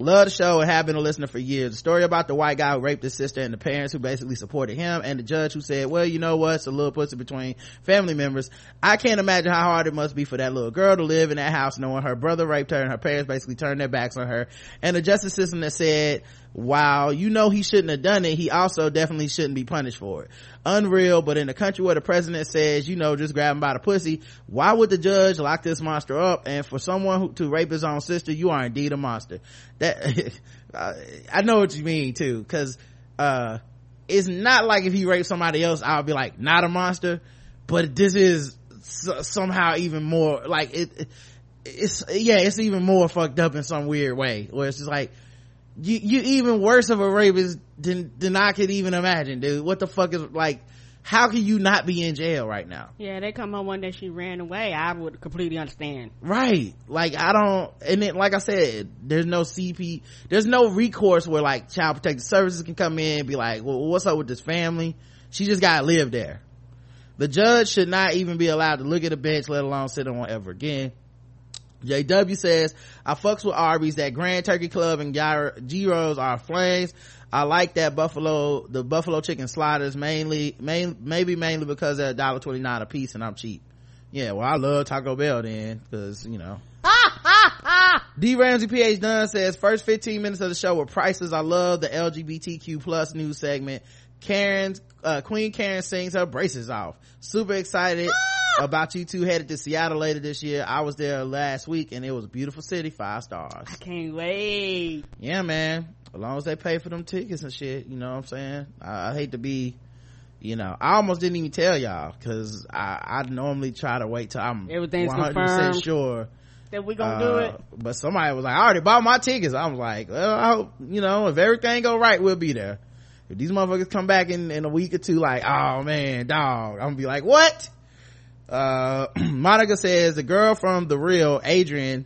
love the show and have been a listener for years. The story about the white guy who raped his sister and the parents who basically supported him and the judge who said, well, you know what? It's a little pussy between family members. I can't imagine how hard it must be for that little girl to live in that house knowing her brother raped her and her parents basically turned their backs on her. And the justice system that said, wow, you know he shouldn't have done it. He also definitely shouldn't be punished for it. Unreal, but in a country where the president says, you know, just grab him by the pussy, why would the judge lock this monster up? And for someone who, to rape his own sister, you are indeed a monster. That, [laughs] I know what you mean too, cause, uh, it's not like if he raped somebody else, I'll be like, not a monster, but this is somehow even more, like it- it's, yeah, it's even more fucked up in some weird way, where it's just like, you, you even worse of a rapist than, than I could even imagine, dude. What the fuck is, like, how can you not be in jail right now? Yeah, they come on one day she ran away. I would completely understand. Right. Like, I don't, and then, like I said, there's no CP, there's no recourse where, like, child protective services can come in and be like, well, what's up with this family? She just gotta live there. The judge should not even be allowed to look at a bench, let alone sit on one ever again. JW says, I fucks with Arby's. That Grand Turkey Club and Gyros are flames. I like that Buffalo, the Buffalo chicken sliders mainly, main, maybe mainly because they're $1.29 a piece and I'm cheap. Yeah, well, I love Taco Bell then, cause, you know. [laughs] D Ramsey PH Dunn says, first 15 minutes of the show were prices. I love the LGBTQ plus news segment. Karen, uh, Queen Karen sings her braces off. Super excited [gasps] about you two headed to Seattle later this year. I was there last week and it was a beautiful city, five stars. I can't wait. Yeah, man. As long as they pay for them tickets and shit, you know what I'm saying? I, I hate to be, you know, I almost didn't even tell y'all cause I, I normally try to wait till I'm Everything's 100% confirmed. sure. That we gonna do Uh, it. But somebody was like, I already bought my tickets. I was like, well, I hope, you know, if everything go right, we'll be there. If these motherfuckers come back in, in a week or two, like, oh man, dog, I'm gonna be like, what? Uh, [clears throat] Monica says the girl from The Real, Adrienne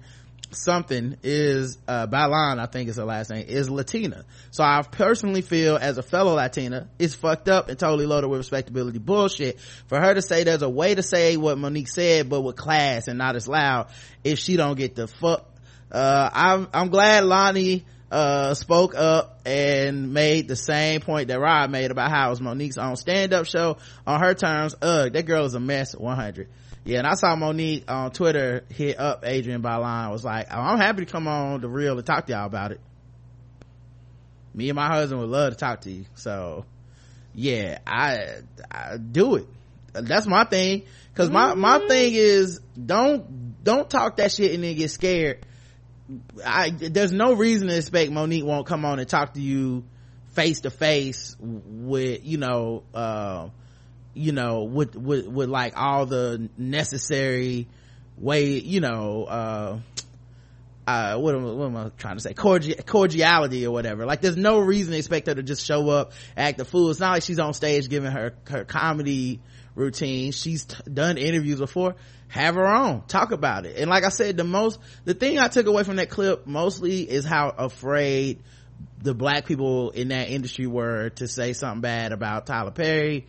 something is, uh, Bailon, I think is her last name, is Latina. So I personally feel as a fellow Latina, it's fucked up and totally loaded with respectability bullshit for her to say there's a way to say what Mo'Nique said, but with class and not as loud if she don't get the fuck. Uh, I'm, I'm glad Loni, uh, spoke up and made the same point that Rod made about how it was Mo'Nique's own stand-up show on her terms. Ugh, that girl is a mess 100. Yeah, and I saw Monique on Twitter hit up Adrienne Bailon was like, oh, I'm happy to come on the real to talk to y'all about it. Me and my husband would love to talk to you. So yeah, I, I do it. That's my thing. Cause my, my thing is don't, don't talk that shit and then get scared. I, there's no reason to expect Mo'Nique won't come on and talk to you face to face with, you know, uh, you know, with, with, with like all the necessary way, you know, uh, uh, what am, what am I trying to say? Cordial, cordiality or whatever. Like there's no reason to expect her to just show up, act a fool. It's not like she's on stage giving her, her comedy routine. She's t- done interviews before. Have her on. Talk about it. And like I said, the most, the thing I took away from that clip mostly is how afraid the black people in that industry were to say something bad about Tyler Perry,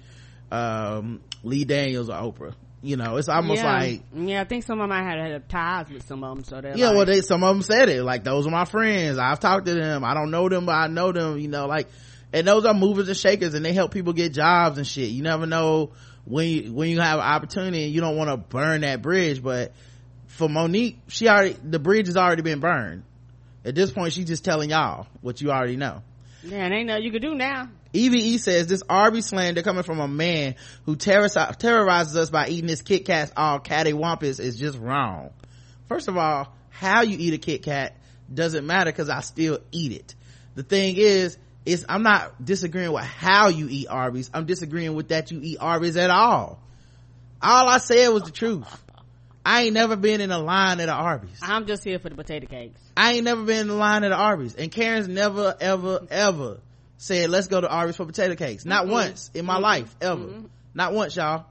um, Lee Daniels or Oprah. You know, it's almost yeah. like, yeah, I think some of them I had, had ties with some of them, so yeah, like, well, they, some of them said it. Like, those are my friends. I've talked to them. I don't know them, but I know them, you know, like, and those are movers and shakers and they help people get jobs and shit. You never know when you, when you have an opportunity and you don't want to burn that bridge. But for Mo'Nique, she already, the bridge has already been burned. At this point, she's just telling y'all what you already know. yeah, ain't nothing you can do now. EVE says this Arby slander coming from a man who terrorize- terrorizes us by eating his Kit Kats all cattywampus is just wrong. First of all, how you eat a Kit Kat doesn't matter because I still eat it. The thing is, is I'm not disagreeing with how you eat Arby's. I'm disagreeing with that you eat Arby's at all. All I said was the truth. I ain't never been in a line at an Arby's. I'm just here for the potato cakes. I ain't never been in the line at an Arby's. And Karen's never, ever, ever said, let's go to Arby's for potato cakes. Not once in my life, ever. Not once, y'all.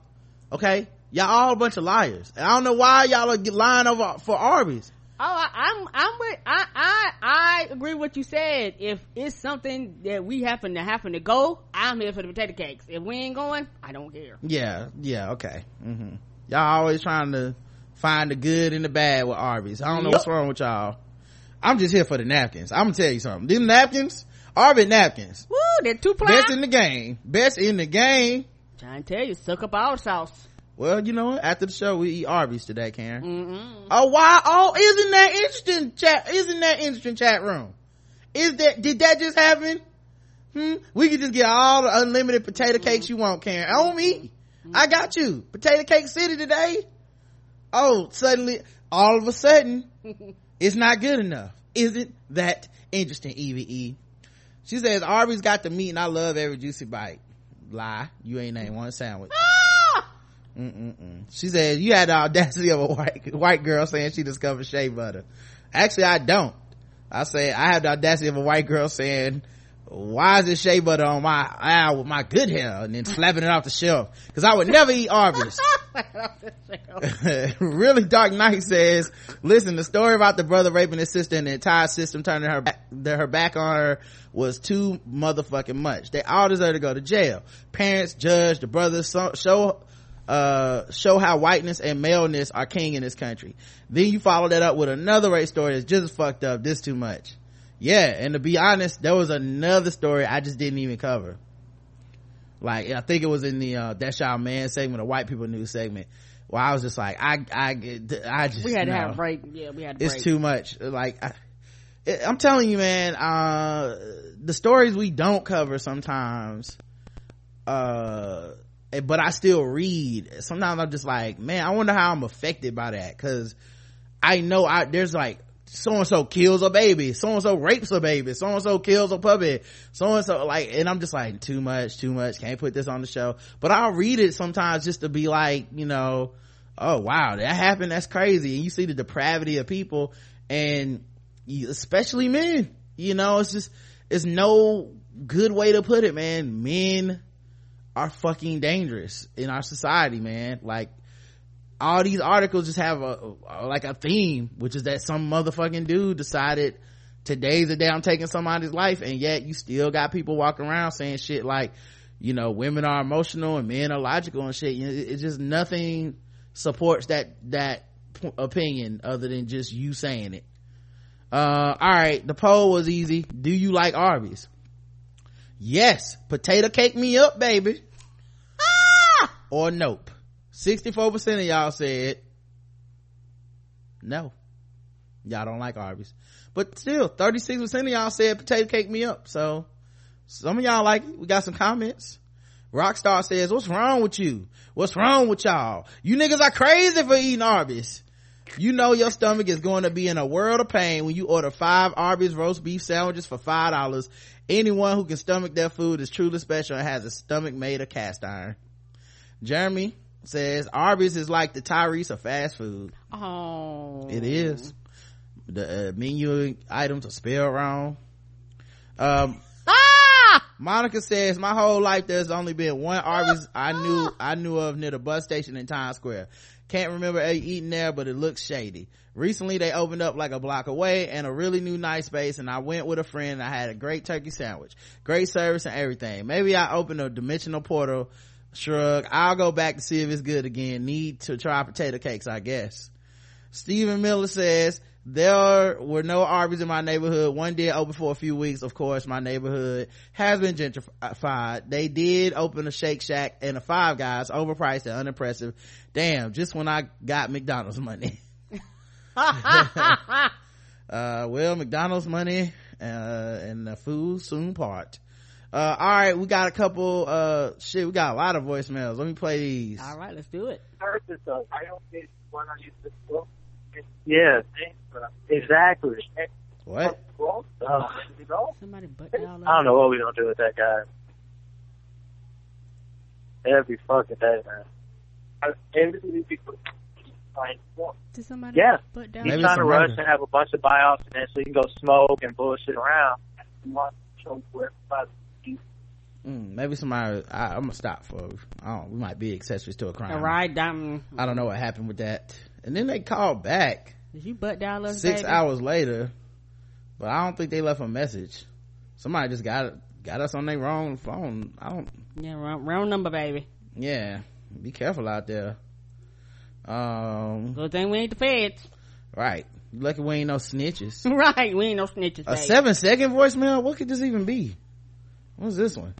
Okay? Y'all all a bunch of liars. And I don't know why y'all are lying over for Arby's. Oh, I, I'm, I'm with, I, I, I agree with what you said. If it's something that we happen to happen to go, I'm here for the potato cakes. If we ain't going, I don't care. Yeah, yeah, okay. hmm Y'all always trying to find the good and the bad with Arby's. I don't know what's wrong with y'all. I'm just here for the napkins. I'm gonna tell you something. Them napkins, Arby's napkins. Woo, they're two ply. Best in the game. Best in the game. Trying to tell you, suck up our sauce. Well, you know what? After the show, we eat Arby's today, Karen. Mm-mm. Oh, why? Oh, isn't that interesting chat? Isn't that interesting chat room? Is that, did that just happen? Hmm? We could just get all the unlimited potato cakes mm-hmm. you want, Karen. On me. Mm-hmm. I got you. Potato cake city today. Oh, suddenly, all of a sudden, [laughs] it's not good enough. Isn't that interesting, EVE? She says, Arby's got the meat and I love every juicy bite. Lie. You ain't named one sandwich. [laughs] Mm-mm-mm. She said you had the audacity of a white white girl saying she discovered shea butter. Actually, I don't. I say I have the audacity of a white girl saying, "Why is this shea butter on my aisle with my good hair?" and then slapping it off the shelf because I would never eat Arby's. [laughs] [laughs] really dark night says listen the story about the brother raping his sister and the entire system turning her back, her back on her was too motherfucking much they all deserve to go to jail parents judge the brothers so, show uh show how whiteness and maleness are king in this country. Then you follow that up with another race story that's just fucked up this too much. Yeah and to be honest there was another story i just didn't even cover. Like i think it was in the uh that's y'all man segment or white people news segment where i was just like i i i just we had to no. have break. Yeah we had to it's break. too much. Like I, i'm telling you man uh the stories we don't cover sometimes uh Eh, but i still read. Sometimes i'm just like man i wonder how i'm affected by that. Because i know i there's like so and so kills a baby so and so rapes a baby so and so kills a puppy so and so like and i'm just like too much too much can't put this on the show. But i'll read it sometimes just to be like you know oh wow that happened that's crazy. And you see the depravity of people and especially men you know it's just it's no good way to put it man. Men are fucking dangerous in our society man. Like all these articles just have a, like a theme which is that some motherfucking dude decided today's the day i'm taking somebody's life and yet you still got people walking around saying shit like you know women are emotional and men are logical and shit. You know, it's just nothing supports that that p- opinion other than just you saying it. Uh all right. The poll was easy. Do you like arby's? Yes. Potato cake me up baby! Or nope. 64% of y'all said no. Y'all don't like arby's. But still 36% of y'all said potato cake me up. So some of y'all like it. We got some comments. Rockstar says what's wrong with you? What's wrong with y'all? You niggas are crazy for eating arby's. You know your stomach is going to be in a world of pain when you order five Arby's roast beef sandwiches for five dollars. Anyone who can stomach their food is truly special and has a stomach made of cast iron. Jeremy says Arby's is like the Tyrese of fast food. oh It is. The uh, menu items are spelled wrong. Um, ah Monica says, my whole life there's only been one Arby's [laughs] I knew, I knew of near the bus station in Times Square. Can't remember eating there, but it looks shady. Recently they opened up like a block away and a really new nice space and I went with a friend and I had a great turkey sandwich. Great service and everything. Maybe I opened a dimensional portal. Shrug. I'll go back to see if it's good again. Need to try potato cakes, I guess. Stephen Miller says, there were no Arby's in my neighborhood. One did open for a few weeks. Of course, my neighborhood has been gentrified. They did open a Shake Shack and a Five Guys, overpriced and unimpressive. Damn, just when I got McDonald's money. [laughs] [laughs] uh, well, McDonald's money, uh, and the food soon part. Uh, all right, we got a couple, uh, shit, we got a lot of voicemails. Let me play these. all right let's do it purpose of. I don't get one on YouTube. Well, Yeah, exactly. What? Uh, you know, somebody butt I don't know what we're gonna do with that guy. Every fucking day, man. I- Every people like, Did somebody Yeah. butt down he's trying to some rush murder. and have a bunch of buy-offs and then so he can go smoke and bullshit around. He wants to show where everybody- Mm, maybe somebody, I, I'm gonna stop for, I don't, we might be accessories to a crime. all right down I don't know what happened with that. And then they called back did you butt down us six baby? hours later, but I don't think they left a message. Somebody just got got us on their wrong phone. I don't. yeah wrong, wrong number baby Yeah, be careful out there. Um, good thing we ain't the feds right. Lucky we ain't no snitches. [laughs] right we ain't no snitches A baby. seven second voicemail. What could this even be? What's this one?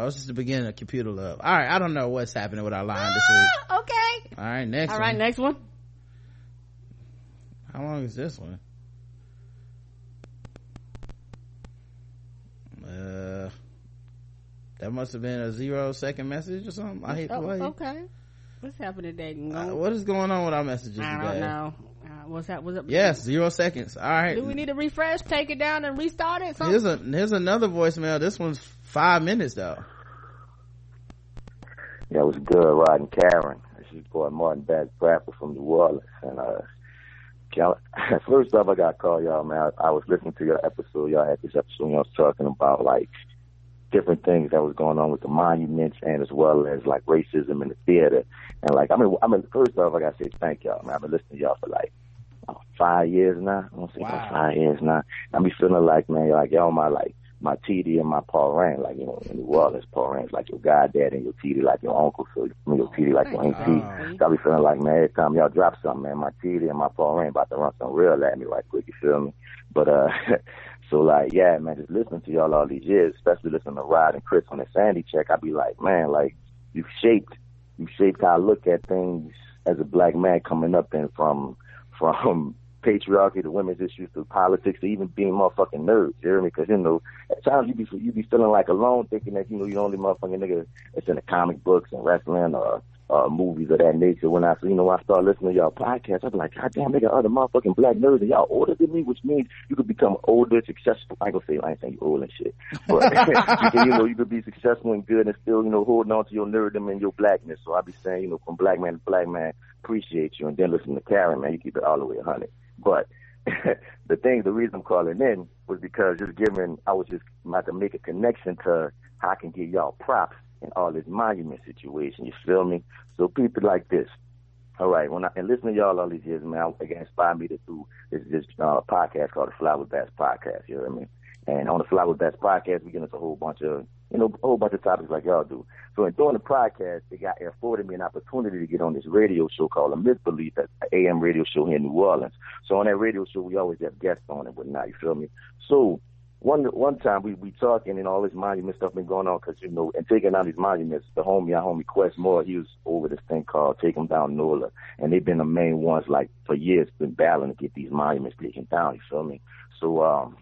Oh, it's just the beginning of computer love. All right, I don't know what's happening with our line this week. Ah, okay All right, next all one. right next one How long is this one? Uh, that must have been a zero second message or something. I hate to oh, play. okay what's happening today Uh, what is going on with our messages I today? don't know. What's that? What's up? Yes, zero seconds. All right. Do we need to refresh, take it down, and restart it? Something? Here's a here's another voicemail. This one's five minutes though. Yeah, it was good riding Karen. She's boy Martin Bats Bradford from New Orleans. And uh [laughs] first off I gotta call y'all man. I, I was listening to your episode, y'all had this episode y'all was talking about like different things that was going on with the monuments and as well as like racism in the theater. And like I mean I mean first off I gotta say thank y'all, man. I've been listening to y'all for like five years now. I don't say Wow. five years now. I be feeling like man, like y'all my like my TD and my parent, like you know, in New Orleans, parents like your goddad and your TD like your uncle, so you your TD like your auntie. So I be feeling like man, every time y'all drop something, man, my TD and my parent about to run some real at me right quick. You feel me? But uh, [laughs] so like yeah, man, just listening to y'all all these years, especially listening to Rod and Chris on the Sandy check, I be like, man, like you've shaped, you shaped how I look at things as a black man coming up and from from patriarchy to women's issues to politics to even being motherfucking nerds. You hear me? Because you know, at times you be you be feeling like alone, thinking that you know you're the only motherfucking nigga that's in the comic books and wrestling or uh, movies of that nature. When I, you know, I start listening to y'all podcasts, I be like, God damn, they got other motherfucking black nerds and y'all older than me, which means you could become older, successful. I ain't gonna say, I ain't saying you old and shit, but [laughs] you, can, you know, you could be successful and good and still, you know, holding on to your nerddom and your blackness. So I be saying, you know, from black man to black man, appreciate you, and then listen to Karen, man, you keep it all the way a hundred. But [laughs] the thing, the reason I'm calling in was because just giving, I was just about to make a connection to how I can give y'all props in all this monument situation. You feel me? So people like this. All right, when I and listen to y'all all these years, man, it inspired me to do this this uh, podcast called the Fly with Bats podcast. You know what I mean? And on the Fly with Bats podcast, we get into a whole bunch of you know a whole bunch of topics like y'all do. So in doing the podcast, they got afforded me an opportunity to get on this radio show called A Misbelief, an AM radio show here in New Orleans. So on that radio show, we always have guests on and whatnot. You feel me? So one one time we we talking and all this monument stuff been going on because you know and taking down these monuments. The homie, our homie Quess Moore, he was over this thing called Take 'em Down NOLA, and they've been the main ones like for years been battling to get these monuments taken down. You feel me? So um,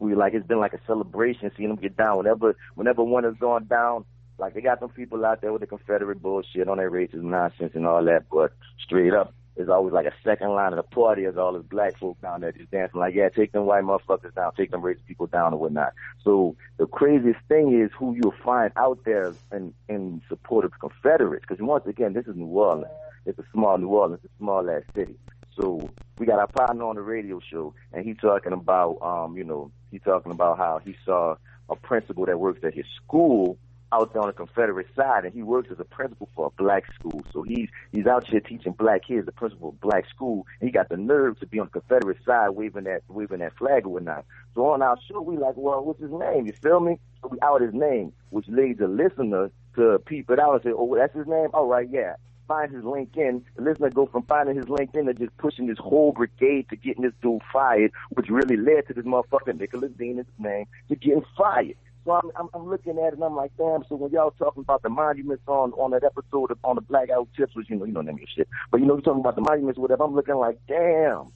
we like it's been like a celebration seeing them get down. Whenever whenever one is going down, like they got some people out there with the Confederate bullshit on their racism nonsense and all that, but straight up there's always like a second line of the party as all these black folk down there just dancing like, yeah, take them white motherfuckers down, take them racist people down and whatnot. So the craziest thing is who you'll find out there in, in support of the Confederates. Because once again, this is New Orleans. It's a small New Orleans, it's a small ass city. So we got our partner on the radio show, and he's talking about, um, you know, he's talking about how he saw a principal that works at his school out there on the Confederate side, and he works as a principal for a black school. So he's he's out here teaching black kids, the principal of black school, and he got the nerve to be on the Confederate side, waving that waving that flag or whatnot. So on our show, we like, well, what's his name? You feel me? So we out his name, which leads the listener to peep it out and say, oh, that's his name. All right, yeah. Find his LinkedIn. The listener go from finding his LinkedIn to just pushing this whole brigade to getting this dude fired, which really led to this motherfucker Nicholas Dean, his name, to getting fired. So I'm, I'm, I'm looking at it and I'm like, damn. So when y'all talking about the monuments on on that episode of, on the Black Guy Tips, which you know you don't name your shit, but you know you're talking about the monuments, or whatever. I'm looking like, damn.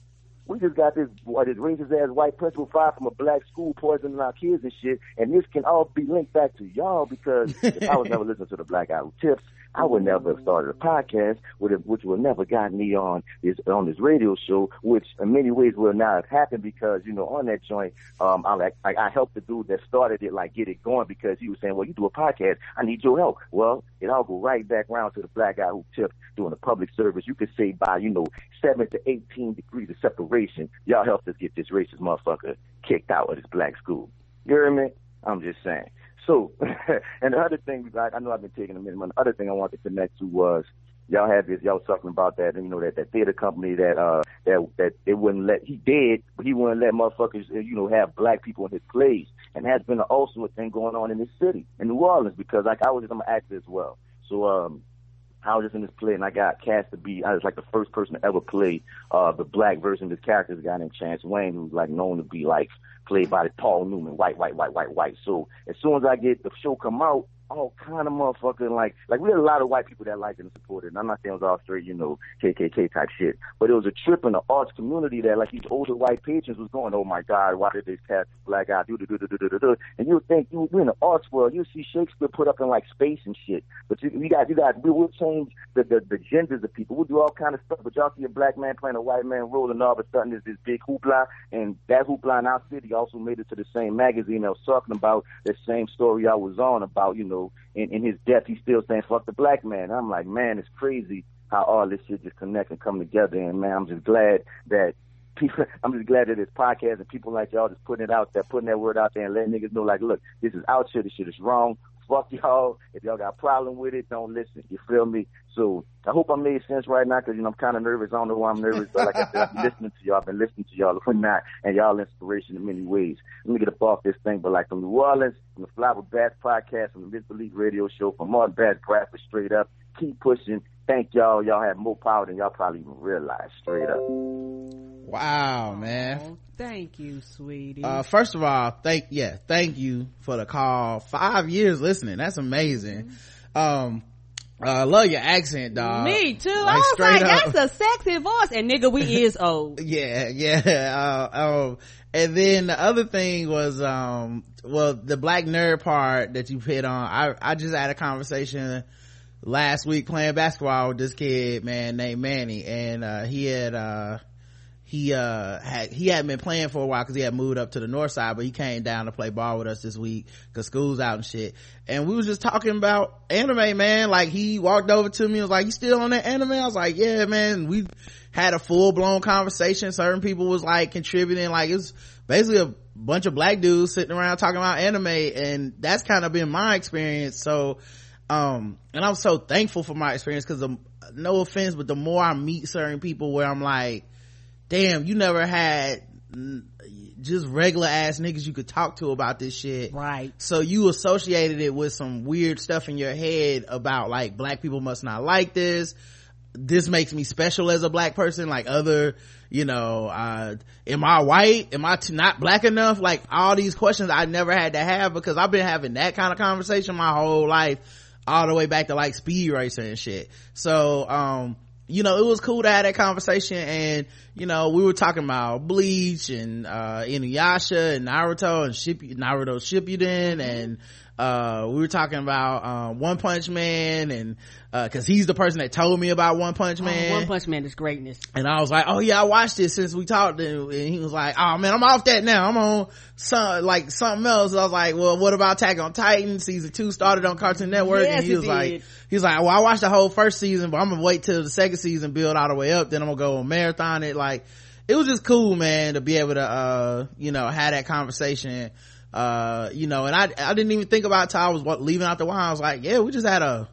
We just got this what this racist ass white principal fired from a black school poisoning our kids and shit, and this can all be linked back to y'all because if I was [laughs] never listening to the Black Guy Tips, I would never have started a podcast, would have, which would never got me on this on this radio show, which in many ways would not have happened because you know on that joint, um, I like I, I helped the dude that started it like get it going because he was saying, well, you do a podcast, I need your help. Well, it all go right back around to the black guy who tipped doing a public service. You could say by you know seven to eighteen degrees of separation, y'all helped us get this racist motherfucker kicked out of this black school. You hear me? I'm just saying. So, [laughs] and the other thing, I, I know I've been taking a minute, but the other thing I wanted to connect to was y'all had this, y'all was talking about that, you know, that, that theater company that, uh, that, that they wouldn't let, he did, but he wouldn't let motherfuckers, uh, you know, have black people in his plays. And that's been also a thing going on in this city, in New Orleans, because like I was, I'm an actor as well. So, um, I was just in this play and I got cast to be, I was like the first person to ever play, uh, the black version of this character, this guy named Chance Wayne, who's like known to be like, played by Paul Newman, white, white, white, white, white. So as soon as I get the show come out, all kind of motherfucking like like we had a lot of white people that liked and supported. And I'm not saying it was all straight, you know, KKK type shit, but it was a trip in the arts community that like these older white patrons was going, oh my god, why did this cast black guy do do do do do do do? And you would think you we in the arts world, you see Shakespeare put up in like space and shit, but you, you got you got we will change the, the the genders of people. We'll do all kind of stuff, but y'all see a black man playing a white man role, and all of a sudden there's this big hoopla, and that hoopla in our city also made it to the same magazine that was talking about the same story I was on about, you know in, in his death, he's still saying "fuck the black man." I'm like, man, it's crazy how all this shit just connect and come together. And man, I'm just glad that people. [laughs] I'm just glad that this podcast and people like y'all just putting it out there, putting that word out there, and letting niggas know, like, look, this is out here. This shit is wrong. Fuck y'all. If y'all got a problem with it, don't listen. You feel me? So I hope I made sense right now because you know I'm kind of nervous. I don't know why I'm nervous, but like I said, I've been [laughs] listening to y'all. I've been listening to y'all when not, and y'all inspiration in many ways. Let me get up off this thing, but like from New Orleans, from the Fly with Bats podcast, from the Misbelief Radio Show, from Martin Bats Bradford, straight up. Keep pushing. Thank y'all. Y'all have more power than y'all probably even realize. Straight up. Wow, man. Oh, thank you, sweetie. Uh, first of all, thank, yeah, thank you for the call. Five years listening. That's amazing. Um, uh, love your accent, dog. Me too. like, I was like, up. that's a sexy voice. And nigga, we is [laughs] old. Yeah, yeah. [laughs] Uh, um, and then the other thing was, um, well, the black nerd part that you hit on. I, I just had a conversation last week playing basketball with this kid, man, named Manny. And, uh, he had, uh, he, uh, had, he hadn't been playing for a while cause he had moved up to the north side, but he came down to play ball with us this week cause school's out and shit. And we was just talking about anime, man. Like he walked over to me and was like, you still on that anime? I was like, yeah, man. We had a full blown conversation. Certain people was like contributing. Like it was basically a bunch of black dudes sitting around talking about anime. And that's kind of been my experience. So, um, and I'm so thankful for my experience cause no offense, but the more I meet certain people where I'm like, damn, you never had just regular ass niggas you could talk to about this shit. Right. So you associated it with some weird stuff in your head about like black people must not like this. This makes me special as a black person, like other, you know, uh, am I white? Am I t- not black enough? Like all these questions I never had to have because I've been having that kind of conversation my whole life, all the way back to like speed Racer and shit. So, um, you know, it was cool to have that conversation and, you know, we were talking about Bleach and, uh, Inuyasha and Naruto and Ship, Naruto Shippuden and, uh, we were talking about, um, One Punch Man and, uh, cause he's the person that told me about One Punch Man. Oh, One Punch Man is greatness. And I was like, oh yeah, I watched it since we talked. And he was like, oh man, I'm off that now. I'm on some, like something else. I was like, well, what about Attack on Titan? Season two started on Cartoon Network. Yes, and he was did. like, he was like, well, I watched the whole first season, but I'm gonna wait till the second season build all the way up. Then I'm gonna go on marathon it. Like, it was just cool, man, to be able to, uh, you know, have that conversation. Uh, you know, and I, I didn't even think about till I was leaving out the wine. I was like, yeah, we just had a,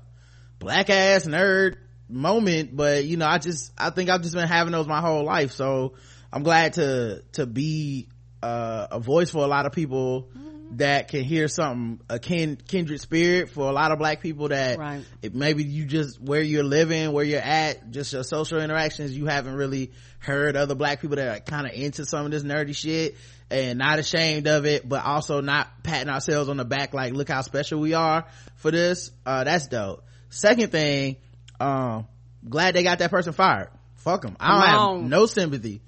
black ass nerd moment but you know i just i think i've just been having those my whole life so i'm glad to to be uh, a voice for a lot of people that can hear something a kin, kindred spirit for a lot of black people that Right. it, maybe you just where you're living where you're at just your social interactions you haven't really heard other black people that are kind of into some of this nerdy shit and not ashamed of it but also not patting ourselves on the back like look how special we are for this. Uh that's dope. Second thing um glad they got that person fired. Fuck them i don't have no sympathy.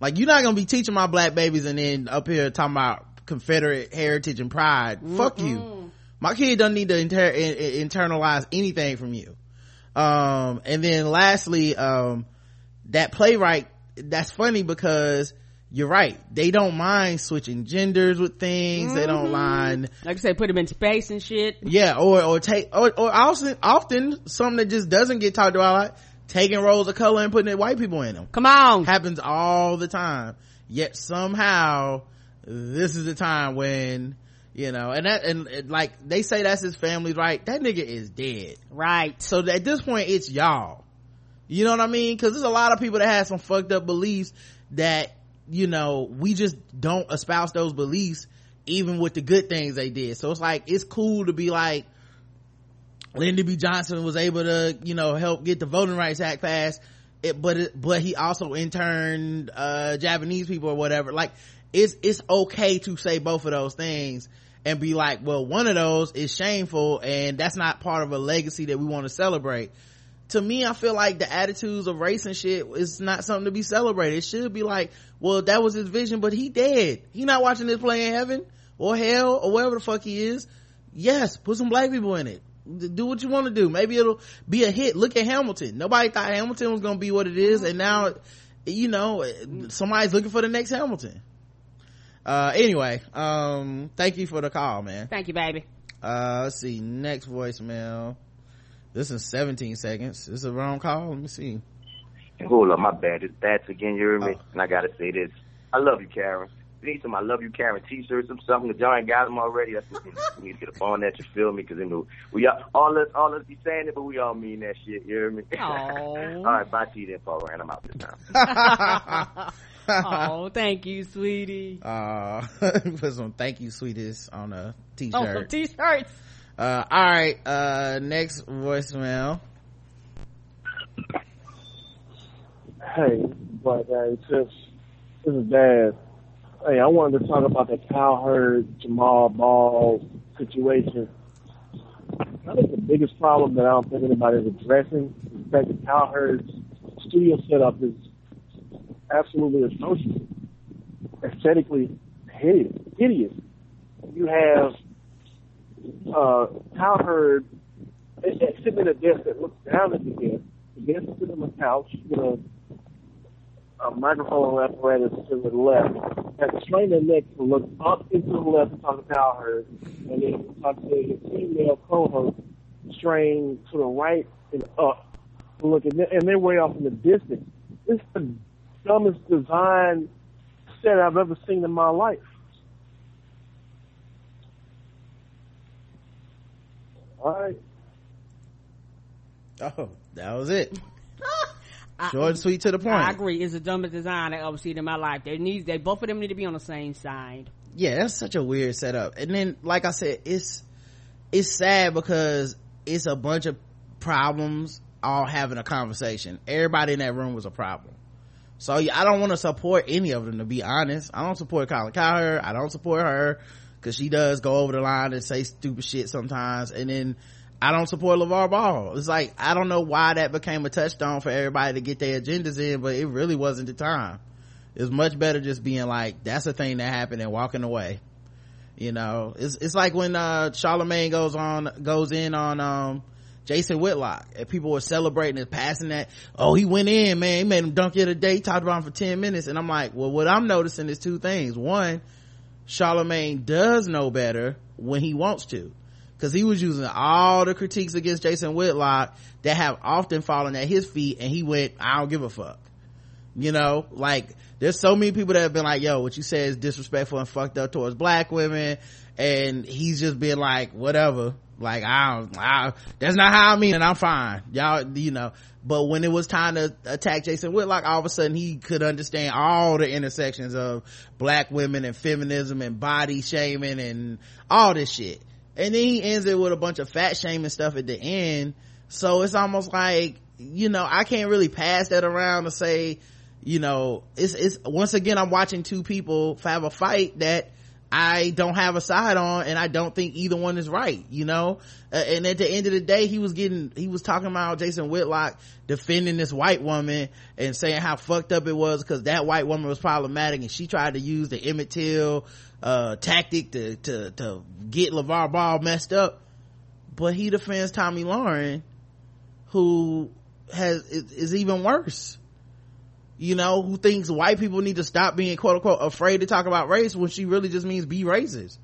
Like you're not gonna be teaching my black babies and then up here talking about confederate heritage and pride. Fuck you. My kid doesn't need to inter- in- in- internalize anything from you. Um and then lastly um that playwright that's funny because you're right. They don't mind switching genders with things. They don't mm-hmm. mind Like I said, put them in space and shit. yeah or or take or, or often often something that just doesn't get talked about like taking roles of color and putting white people in them Come on. happens all the time. Yet somehow this is the time when you know and that and, and like they say that's his family right. That nigga is dead. Right. so at this point it's y'all. You know what i mean? Because there's a lot of people that have some fucked up beliefs that you know we just don't espouse those beliefs even with the good things they did so it's like it's cool to be like Lyndon B. Johnson was able to, you know, help get the Voting Rights Act passed. It, but it, but he also interned uh Japanese people or whatever. Like it's it's okay to say both of those things and be like, well, one of those is shameful and that's not part of a legacy that we want to celebrate. To me, I feel like the attitudes of race and shit is not something to be celebrated. It should be like, well, that was his vision, but he dead. He not watching this play in heaven or hell or wherever the fuck he is. Yes, put some black people in it. Do what you want to do. Maybe it'll be a hit. Look at Hamilton. Nobody thought Hamilton was going to be what it is. And now, you know, somebody's looking for the next Hamilton. Uh, anyway, um, thank you for the call, man. Thank you, baby. Uh, let's see. Next voicemail. This is 17 seconds. This is a wrong call. Let me see. Hold up, my bad. It's Bats again, you heard me? Oh. And I gotta say this. I love you, Karen. We need some I love you Karen t-shirts, some something. If y'all ain't got them already, that's what we need. To get up on that. You feel me? Because you know we all, all us all us be saying it, but we all mean that shit. You hear me? [laughs] Aw. all right, bye to you then, Paul. And I'm out this time. [laughs] oh, thank you, sweetie. [laughs] uh put some thank you sweetest on a Oh, t-shirt some t-shirts. Uh all right uh next voicemail Hey, Black Guy Tips. This is Dad. Hey, I wanted to talk about the Cowherd Jamal Ball situation. I think the biggest problem that I don't think anybody is addressing is that the Cowherd's studio setup is absolutely atrocious. Aesthetically hideous. hideous. You have uh, Cowherd eh, eh, sitting at a desk that looks down at the desk. The desk is sitting on the couch with a a microphone apparatus to the left. And strain their neck to look up into the left and talk to Cowherd, and then talk to your female co-host, strain to the right and up. to Look, and they're, and they're way off in the distance. It's the dumbest design set I've ever seen in my life. All right. oh that was it [laughs] short and sweet to the point I agree. It's the dumbest design I've ever seen in my life. They need, they both of them need to be on the same side. yeah that's such a weird setup and then like i said it's it's sad because it's a bunch of problems all having a conversation everybody in that room was a problem so yeah, i don't want to support any of them to be honest i don't support colin cowherd i don't support her because she does go over the line and say stupid shit sometimes and then I don't support LeVar Ball. It's like, I don't know why that became a touchstone for everybody to get their agendas in, but it really wasn't the time. It's much better just being like, that's a thing that happened and walking away. You know, it's, it's like when, uh, Charlemagne goes on, goes in on, um, Jason Whitlock and people were celebrating and passing that. Oh, he went in, man. He made him dunk the other day. Talked about him for 10 minutes. And I'm like, well, what I'm noticing is two things. One, Charlemagne does know better when he wants to. Cause he was using all the critiques against Jason Whitlock that have often fallen at his feet and he went, I don't give a fuck. You know, like there's so many people that have been like, yo, what you say is disrespectful and fucked up towards black women. And he's just been like, whatever. Like, I I, that's not how I mean and I'm fine. Y'all, you know, but when it was time to attack Jason Whitlock, all of a sudden he could understand all the intersections of black women and feminism and body shaming and all this shit. And then he ends it with a bunch of fat shaming stuff at the end. So it's almost like, you know, I can't really pass that around to say, you know, it's, it's, once again, I'm watching two people have a fight that I don't have a side on and I don't think either one is right, you know? Uh, and at the end of the day, he was getting, he was talking about Jason Whitlock defending this white woman and saying how fucked up it was because that white woman was problematic and she tried to use the Emmett Till, uh, tactic to, to, to get LeVar Ball messed up. But he defends Tomi Lahren, who has, is, is even worse you know, who thinks white people need to stop being quote unquote afraid to talk about race when she really just means be racist.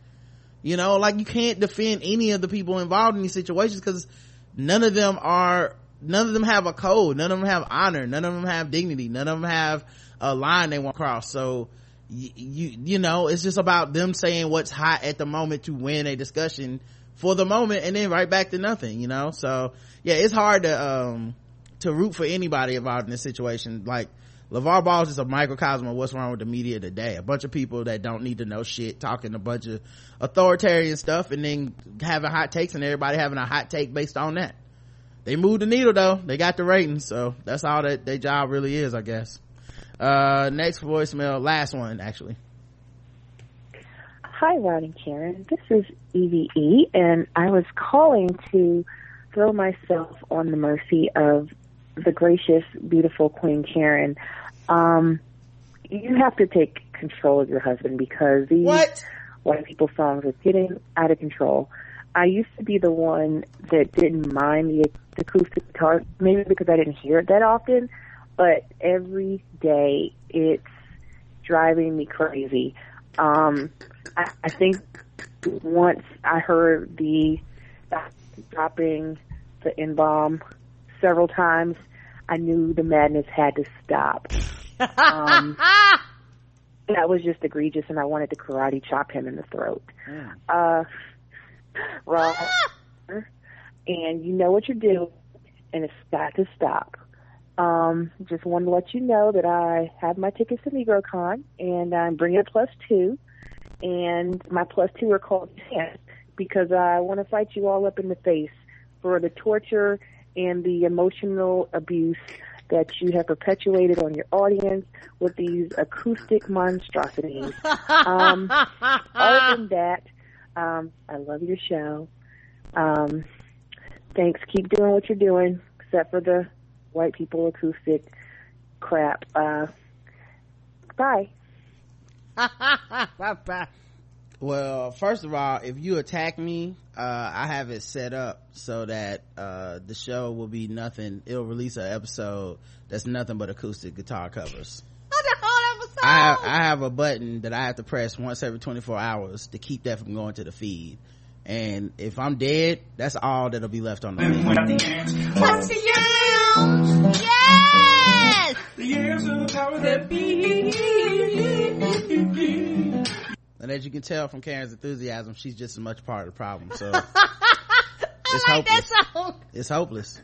You know, like you can't defend any of the people involved in these situations because none of them are, none of them have a code. None of them have honor. None of them have dignity. None of them have a line they want to cross. So, you, you, you know, it's just about them saying what's hot at the moment to win a discussion for the moment and then right back to nothing, you know? So, yeah, it's hard to, um, to root for anybody involved in this situation. Like, LeVar Ball is a microcosm of what's wrong with the media today. A bunch of people that don't need to know shit, talking a bunch of authoritarian stuff and then having hot takes and everybody having a hot take based on that. They moved the needle though. They got the ratings. So that's all that their job really is, I guess. Uh, next voicemail, last one actually. Hi, Rod and Karen. This is EVE, and I was calling to throw myself on the mercy of the gracious, beautiful Queen Karen. Um, you have to take control of your husband because these What? white people songs are getting out of control. I used to be the one that didn't mind the, the acoustic guitar, maybe because I didn't hear it that often, but every day it's driving me crazy. Um, I, I think once I heard the dropping the N bomb several times, I knew the madness had to stop. Um, [laughs] that was just egregious, and I wanted to karate chop him in the throat. Uh, Rob, and you know what you're doing, and it's got to stop. Um, just wanted to let you know that I have my tickets to NegroCon, and I'm bringing a plus two, and my plus two are called Chance because I want to fight you all up in the face for the torture and the emotional abuse that you have perpetuated on your audience with these acoustic monstrosities. Um, [laughs] other than that, um, I love your show. Um, thanks. Keep doing what you're doing, except for the white people acoustic crap. Uh, bye. [laughs] Well, first of all, if you attack me, uh, I have it set up so that, uh, the show will be nothing. It'll release an episode that's nothing but acoustic guitar covers. [laughs] I have, I have a button that I have to press once every 24 hours to keep that from going to the feed. And if I'm dead, that's all that'll be left on the feed. What's the yams? Yes! The years of power that And as you can tell from Karen's enthusiasm, she's just as much part of the problem. So [laughs] I it's like that hopeless. song. It's hopeless.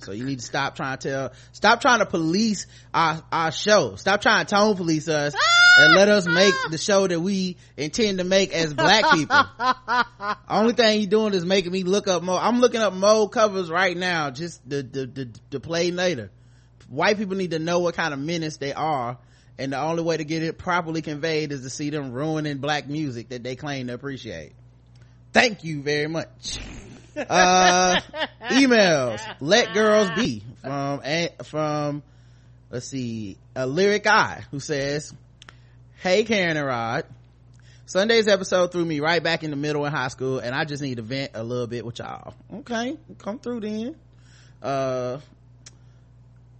So you need to stop trying to tell, stop trying to police our, our show. Stop trying to tone police us and let us make the show that we intend to make as black people. [laughs] Only thing you're doing is making me look up more. I'm looking up more covers right now just to, to, to, to play later. White people need to know what kind of menace they are. And the only way to get it properly conveyed is to see them ruining black music that they claim to appreciate. Thank you very much. [laughs] Uh, emails. Let girls be [laughs] from, from, let's see, a lyric eye who says, Hey Karen and Rod. Sunday's episode threw me right back in the middle in high school and I just need to vent a little bit with y'all. Okay, come through then. Uh,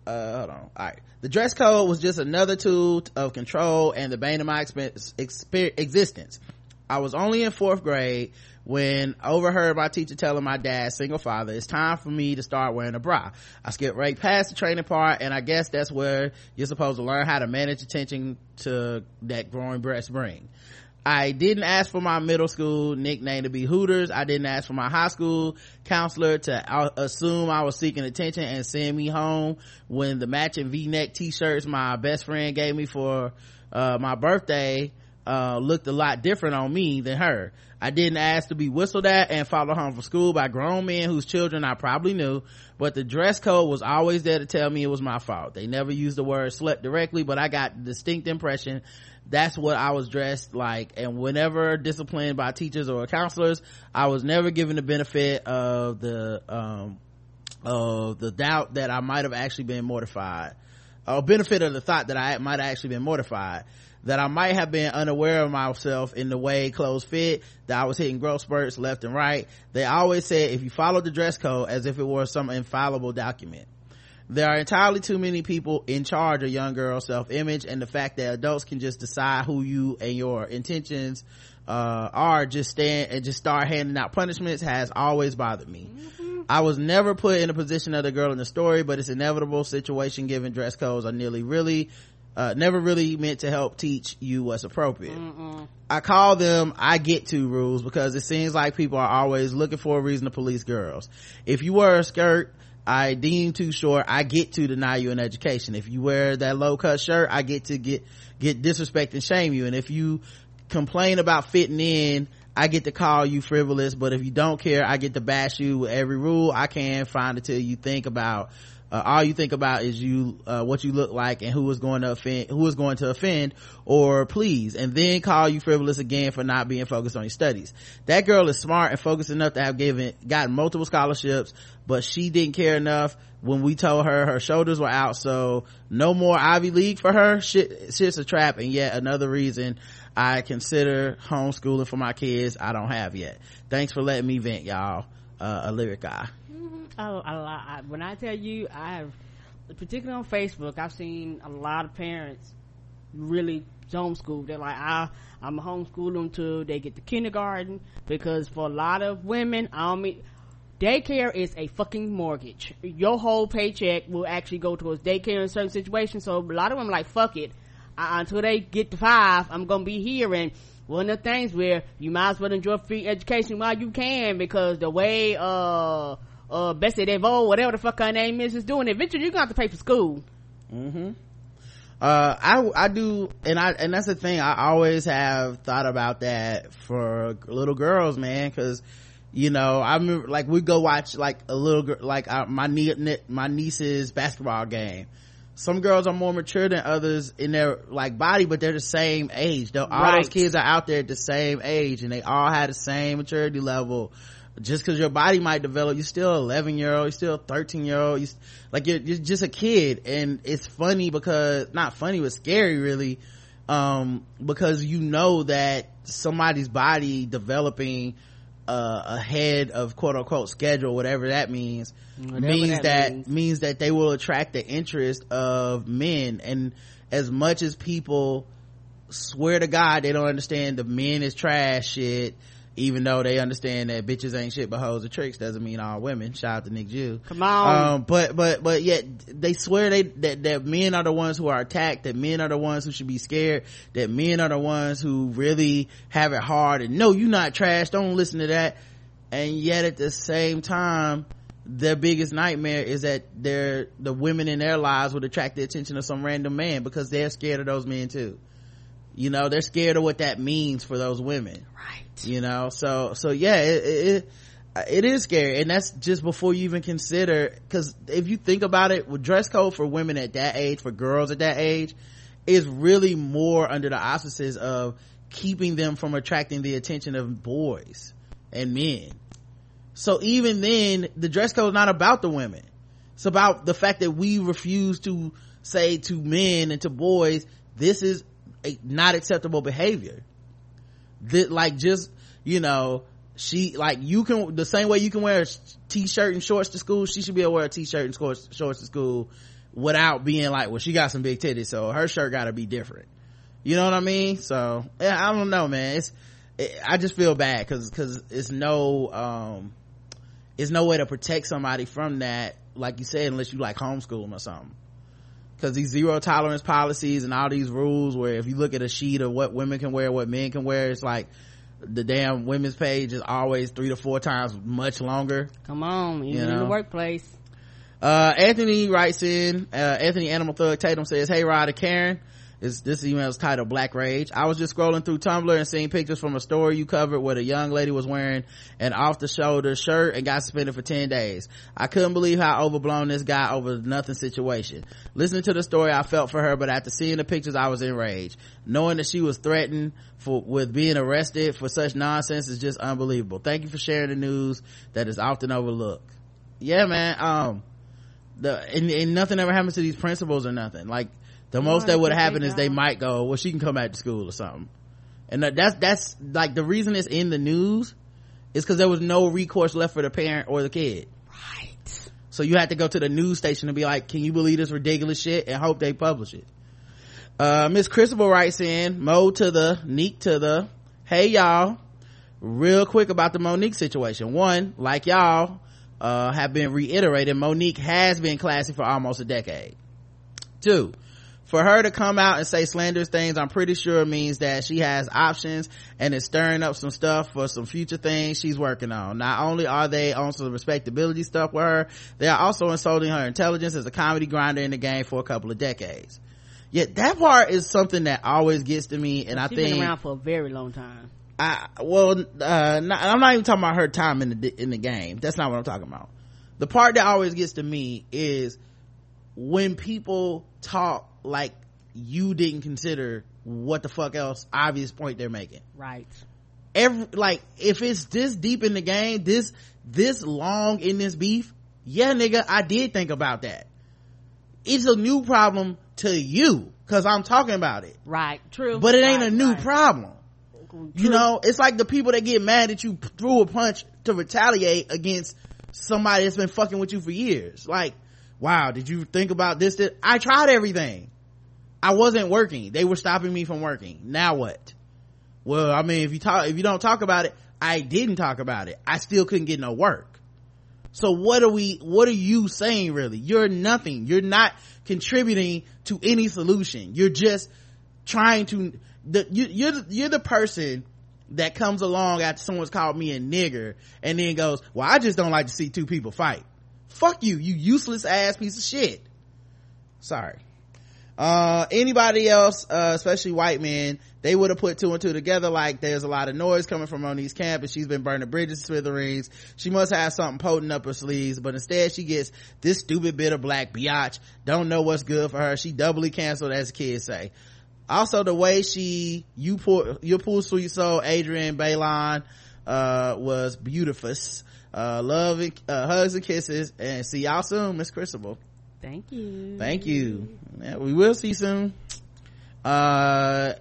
uh, hold on. All right. The dress code was just another tool of control and the bane of my exper- existence. I was only in fourth grade when overheard my teacher telling my dad, single father, it's time for me to start wearing a bra. I skipped right past the training part and I guess that's where you're supposed to learn how to manage attention to that growing breast bring. I didn't ask for my middle school nickname to be Hooters. I didn't ask for my high school counselor to uh, assume I was seeking attention and send me home when the matching v-neck t-shirts my best friend gave me for uh, my birthday uh, looked a lot different on me than her. I didn't ask to be whistled at and followed home from school by grown men whose children I probably knew, but the dress code was always there to tell me it was my fault. They never used the word slut directly, but I got the distinct impression that's what I was dressed like. And whenever disciplined by teachers or counselors, I was never given the benefit of the, um, of the doubt that I might have actually been mortified. Or benefit of the thought that I might have actually been mortified. That I might have been unaware of myself in the way clothes fit, that I was hitting growth spurts left and right. They always said if you follow the dress code as if it were some infallible document there are entirely too many people in charge of young girls self-image and the fact that adults can just decide who you and your intentions uh, are. Just stand and just start handing out punishments has always bothered me. I was never put in a position of the girl in the story but it's inevitable situation given dress codes are nearly really uh, never really meant to help teach you what's appropriate. I call them I get to rules because it seems like people are always looking for a reason to police girls. If you wear a skirt I deem too short, I get to deny you an education. If you wear that low cut shirt, I get to get, get disrespect and shame you. And if you complain about fitting in, I get to call you frivolous, but if you don't care, I get to bash you with every rule I can find until you think about uh, all you think about is you uh, what you look like and who is going to offend who is going to offend or please and then call you frivolous again for not being focused on your studies. That girl is smart and focused enough to have given gotten multiple scholarships but she didn't care enough when we told her her shoulders were out so no more ivy league for her? Shit shit's a trap and yet another reason i consider homeschooling for my kids i don't have yet thanks for letting me vent y'all uh, a lyric guy Oh, I, I, when I tell you, I have, particularly on Facebook, I've seen a lot of parents really homeschool. They're like, I, I'm a homeschool them they get to kindergarten because for a lot of women, I don't mean, daycare is a fucking mortgage. Your whole paycheck will actually go towards daycare in certain situations. So a lot of them like, fuck it. Uh, until they get to five, I'm gonna be here and one of the things where you might as well enjoy free education while you can because the way, uh, uh, Bessie DeVoe, whatever the fuck her name is, is doing it. Eventually you're gonna have to pay for school. Mm-hmm. Uh, I, I do, and I, and that's the thing, I always have thought about that for little girls, man, cause, you know, I remember, like, we go watch, like, a little girl, like, uh, my nie- my niece's basketball game. Some girls are more mature than others in their, like, body, but they're the same age. Though all Right. those kids are out there at the same age, and they all have the same maturity level. Just cause your body might develop, you're still 11 year old, you're still 13 year old, you, s- like, you're, you're just a kid, and it's funny because, not funny, but scary really, um, because you know that somebody's body developing, uh, ahead of quote unquote schedule, whatever that means, Whatever means that that, means. means that they will attract the interest of men. And as much as people swear to God they don't understand the men is trash shit, even though they understand that bitches ain't shit but hoes are tricks, doesn't mean all women. Shout out to Nick Jew. Come on. Um, but, but, but yet they swear they, that, that men are the ones who are attacked, that men are the ones who should be scared, that men are the ones who really have it hard and no, you're not trash, don't listen to that. And yet at the same time, their biggest nightmare is that their, the women in their lives would attract the attention of some random man because they're scared of those men too. You know, they're scared of what that means for those women. Right. You know, so, so yeah, it, it, it is scary. And that's just before you even consider, cause if you think about it, with dress code for women at that age, for girls at that age, is really more under the auspices of keeping them from attracting the attention of boys and men. So even then, the dress code is not about the women. It's about the fact that we refuse to say to men and to boys, this is not acceptable behavior. That like just, you know, she, like you can, the same way you can wear a t-shirt and shorts to school, she should be able to wear a t-shirt and shorts, shorts to school without being like, well, she got some big titties, so her shirt gotta be different. You know what I mean? So, yeah, I don't know, man. It's, it, I just feel bad cause, cause it's no, um, it's no way to protect somebody from that, like you said, unless you like homeschool them or something. Cause these zero tolerance policies and all these rules where if you look at a sheet of what women can wear, what men can wear, it's like the damn women's page is always three to four times much longer. Come on, even You in the workplace. Uh, Anthony writes in, uh, Anthony Animal Thug Tatum says, Hey Rod and Karen, this, this email is titled Black Rage. I was just scrolling through Tumblr and seeing pictures from a story you covered where the young lady was wearing an off the shoulder shirt and got suspended for 10 days. I couldn't believe how overblown this guy over nothing situation. Listening to the story, I felt for her, but after seeing the pictures, I was enraged. Knowing that she was threatened for, with being arrested for such nonsense is just unbelievable. Thank you for sharing the news that is often overlooked. Yeah, man, um, the and, and nothing ever happens to these principals or nothing like the most that would happen is they might go well she can come back to school or something. And that's that's like the reason it's in the news is because there was no recourse left for the parent or the kid. Right. so you had to go to the news station and be like can you believe this ridiculous shit? and hope they publish it. Uh miss christabel writes in mo to the neek to the hey y'all. Real quick about the Mo'Nique situation. One like y'all uh have been reiterated Mo'Nique has been classy for almost a decade. Two for her to come out and say slanderous things i'm pretty sure means that she has options and is stirring up some stuff for some future things she's working on not only are they on some respectability stuff with her they are also insulting her intelligence as a comedy grinder in the game for a couple of decades yet that part is something that always gets to me and i She's think been around for a very long time. I well, uh, not, I'm not even talking about her time in the in the game. That's not what I'm talking about. The part that always gets to me is when people talk like you didn't consider what the fuck else obvious point they're making. Right. Every like if it's this deep in the game, this this long in this beef, yeah, nigga, I did think about that. It's a new problem to you because I'm talking about it, Right. True. but it ain't Right, a new right. problem. You know, it's like the people that get mad that you threw a punch to retaliate against somebody that's been fucking with you for years. Like, wow, did you think about this? That I tried everything. I wasn't working. They were stopping me from working. Now what? Well, I mean, if you talk, if you don't talk about it, I didn't talk about it. I still couldn't get no work. So what are we, what are you saying really? You're nothing. You're not contributing to any solution. You're just trying to the you, you're the, you're the person that comes along after someone's called me a nigger and then goes well i just don't like to see two people fight fuck you you useless ass piece of shit sorry uh anybody else uh especially white men they would have put two and two together like there's a lot of noise coming from Mo'Nique's camp and she's been burning bridges smithereens. She must have something potent up her sleeves, but instead she gets this stupid bit of black biatch. Don't know what's good for her. She doubly canceled as kids say. Also the way she, you pull, you pull sweet soul, Adrienne Bailon, uh, was beautiful. Uh, love, and, uh, hugs and kisses and see y'all soon, Miss Crucible. Thank you. Thank you. Yeah, we will see soon uh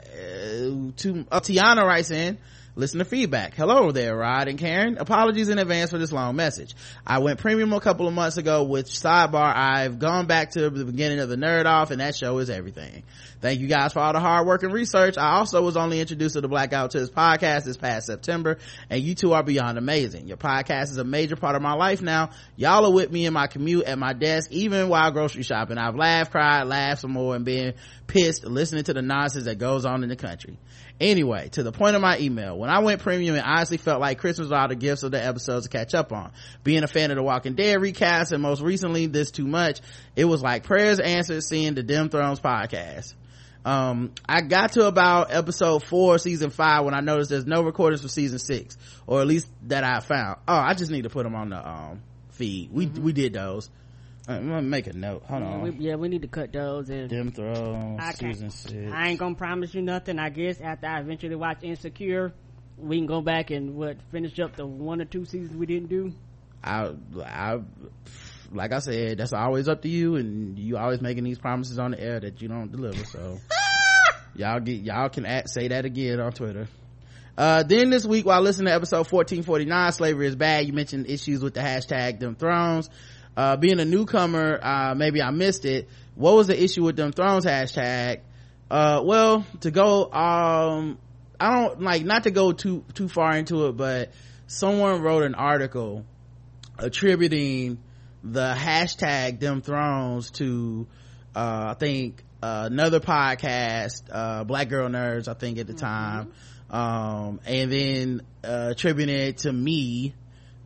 to uh, tiana writes in listen to feedback. Hello there rod and karen. Apologies in advance for this long message. I went premium a couple of months ago with sidebar i've gone back to the beginning of the nerd off and that show is everything. Thank you guys for all the hard work and research. I also was only introduced to the blackout to this podcast this past september and you two are beyond amazing. Your podcast is a major part of my life now. Y'all are with me in my commute at my desk even while grocery shopping. I've laughed cried laughed some more and been pissed listening to the nonsense that goes on in the country anyway to the point of my email. When i went premium it honestly felt like christmas was all the gifts of the episodes to catch up on. Being a fan of the walking dead recast and most recently this too much it was like prayers answered seeing the Dem Thrones podcast. Um i got to about episode four season five when i noticed there's no recordings for season six or at least that i found. Oh i just need to put them on the um feed. We we did those i'm gonna make a note hold Yeah, on we, yeah, we need to cut those and Dem Thrones I season six I ain't gonna promise you nothing. I guess after I eventually watch Insecure, we can go back and what finish up the one or two seasons we didn't do. I, I, like I said, that's always up to you, and you always making these promises on the air that you don't deliver. So, [laughs] y'all get y'all can say that again on Twitter. Uh, then this week, while listening to episode 1449, slavery is bad, you mentioned issues with the hashtag Dem Thrones. Uh, being a newcomer, uh, maybe I missed it. What was the issue with Dem Thrones hashtag? Uh, well, to go, um, I don't like not to go too, too far into it, but someone wrote an article attributing the hashtag Dem Thrones to uh i think uh, another podcast uh black girl nerds i think at the time um and then uh attributing it to me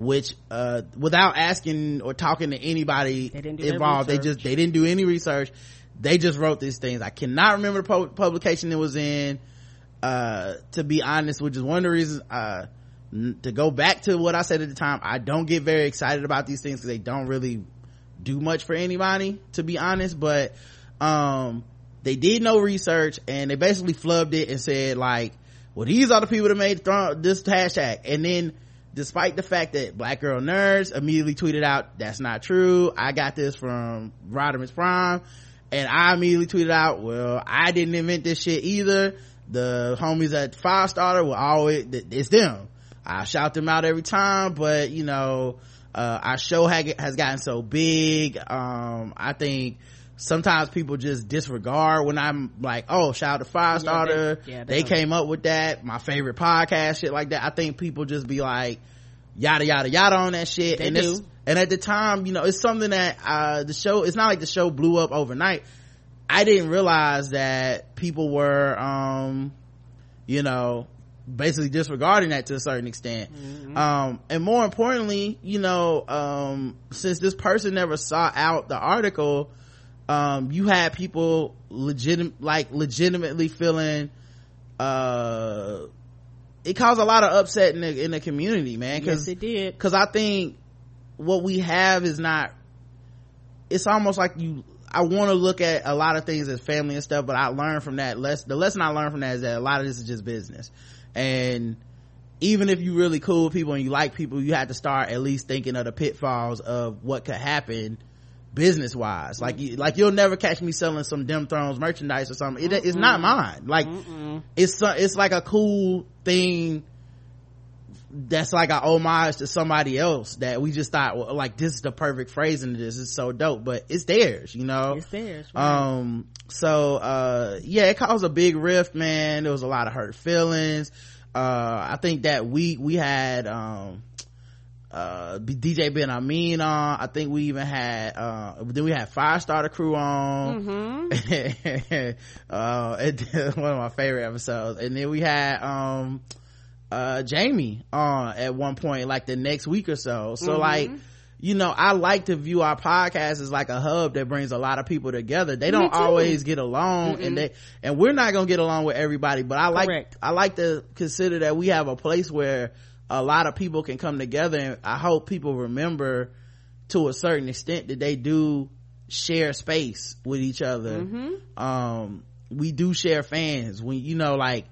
which uh without asking or talking to anybody their involved they just they didn't do any research. They just wrote these things. I cannot remember the pu- publication it was in. Uh to be honest which is one of the reasons uh n- to go back to what i said at the time i don't get very excited about these things because they don't really do much for anybody to be honest. But um they did no research and they basically flubbed it and said like well these are the people that made th- this hashtag and then despite the fact that black girl nerds immediately tweeted out that's not true. I got this from Rodimus prime. And i immediately tweeted out well i didn't invent this shit either. The homies at Firestarter will always it's them. I shout them out every time but you know uh, our show has gotten so big. Um i think sometimes people just disregard when i'm like oh shout out to firestarter Yeah, they- yeah, they, they came up with that. My favorite podcast shit like that. I think people just be like yada yada yada on that shit. They and it's- do. and at the time you know it's something that uh the show it's not like the show blew up overnight. I didn't realize that people were um you know basically disregarding that to a certain extent. Um and more importantly you know um since this person never saw out the article um you had people legit like legitimately feeling uh it caused a lot of upset in the in the community man Yes, it did. because i think what we have is not it's almost like you i want to look at a lot of things as family and stuff but i learned from that less the lesson i learned from that is that a lot of this is just business and even if you really cool with people and you like people you have to start at least thinking of the pitfalls of what could happen business wise like you, like you'll never catch me selling some Dem Thrones merchandise or something. It, it's not mine. Like it's so- it's like a cool thing that's like a homage to somebody else that we just thought well, like this is the perfect phrasing to this. Is so dope but it's theirs you know? It's theirs, right. um so uh yeah it caused a big rift man. There was a lot of hurt feelings. Uh i think that we we had um uh dj ben amin on i think we even had uh then we had five firestarter crew on Mm-hmm. [laughs] uh it- [laughs] one of my favorite episodes and then we had um uh jamie on at one point like the next week or so so Mhm. like you know i like to view our podcast as like a hub that brings a lot of people together they don't always get along Mm-mm. and they and we're not gonna get along with everybody but i like Correct. i like to consider that we have a place where a lot of people can come together and i hope people remember to a certain extent that they do share space with each other. Mm-hmm. um we do share fans. When you know like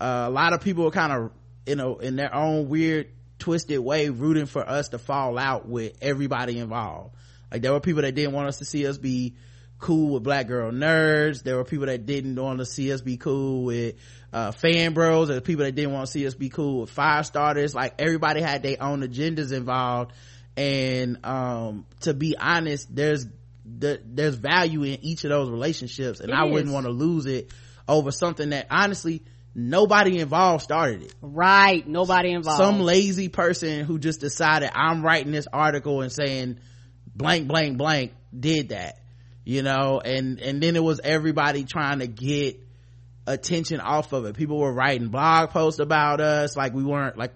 uh, a lot of people are kind of you know in their own weird twisted way rooting for us to fall out with everybody involved. Like there were people that didn't want us to see us be cool with black girl nerds. There were people that didn't want to see us be cool with uh fan bros there's people that didn't want to see us be cool with fire starters like everybody had their own agendas involved and um to be honest there's the, there's value in each of those relationships and It i is. wouldn't want to lose it over something that honestly nobody involved started it Right. Nobody involved. some lazy person who just decided i'm writing this article and saying blank blank blank did that you know and and then it was everybody trying to get attention off of it. People were writing blog posts about us like we weren't like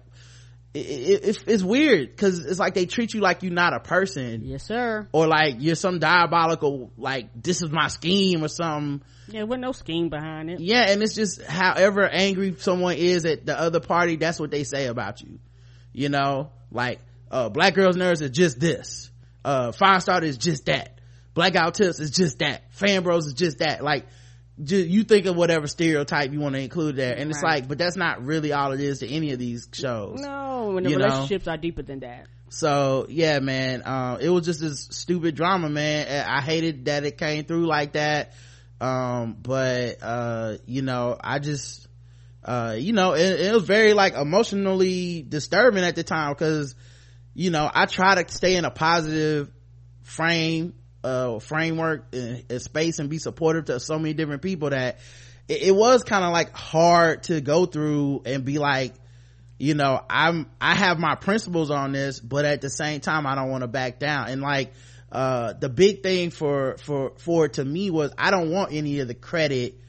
it, it, it's, it's weird because it's like they treat you like you're not a person. Yes, sir. or like you're some diabolical like this is my scheme or something. Yeah, with no scheme behind it. yeah and it's just however angry someone is at the other party that's what they say about you. You know? Like uh black girls nerds is just this. Uh starter is just that. Black Guy Tips is just that. Fan bros is just that. Like ju- you think of whatever stereotype you want to include there and it's like but that's not really all it is to any of these shows No, when the You know? relationships are deeper than that. so yeah man um it was just this stupid drama man i hated that it came through like that um but uh you know i just uh you know it, it was very like emotionally disturbing at the time because you know i try to stay in a positive frame uh framework and, and space and be supportive to so many different people that it, it was kind of like hard to go through and be like you know i'm i have my principles on this but at the same time i don't want to back down. And like uh the big thing for for for to me was i don't want any of the credit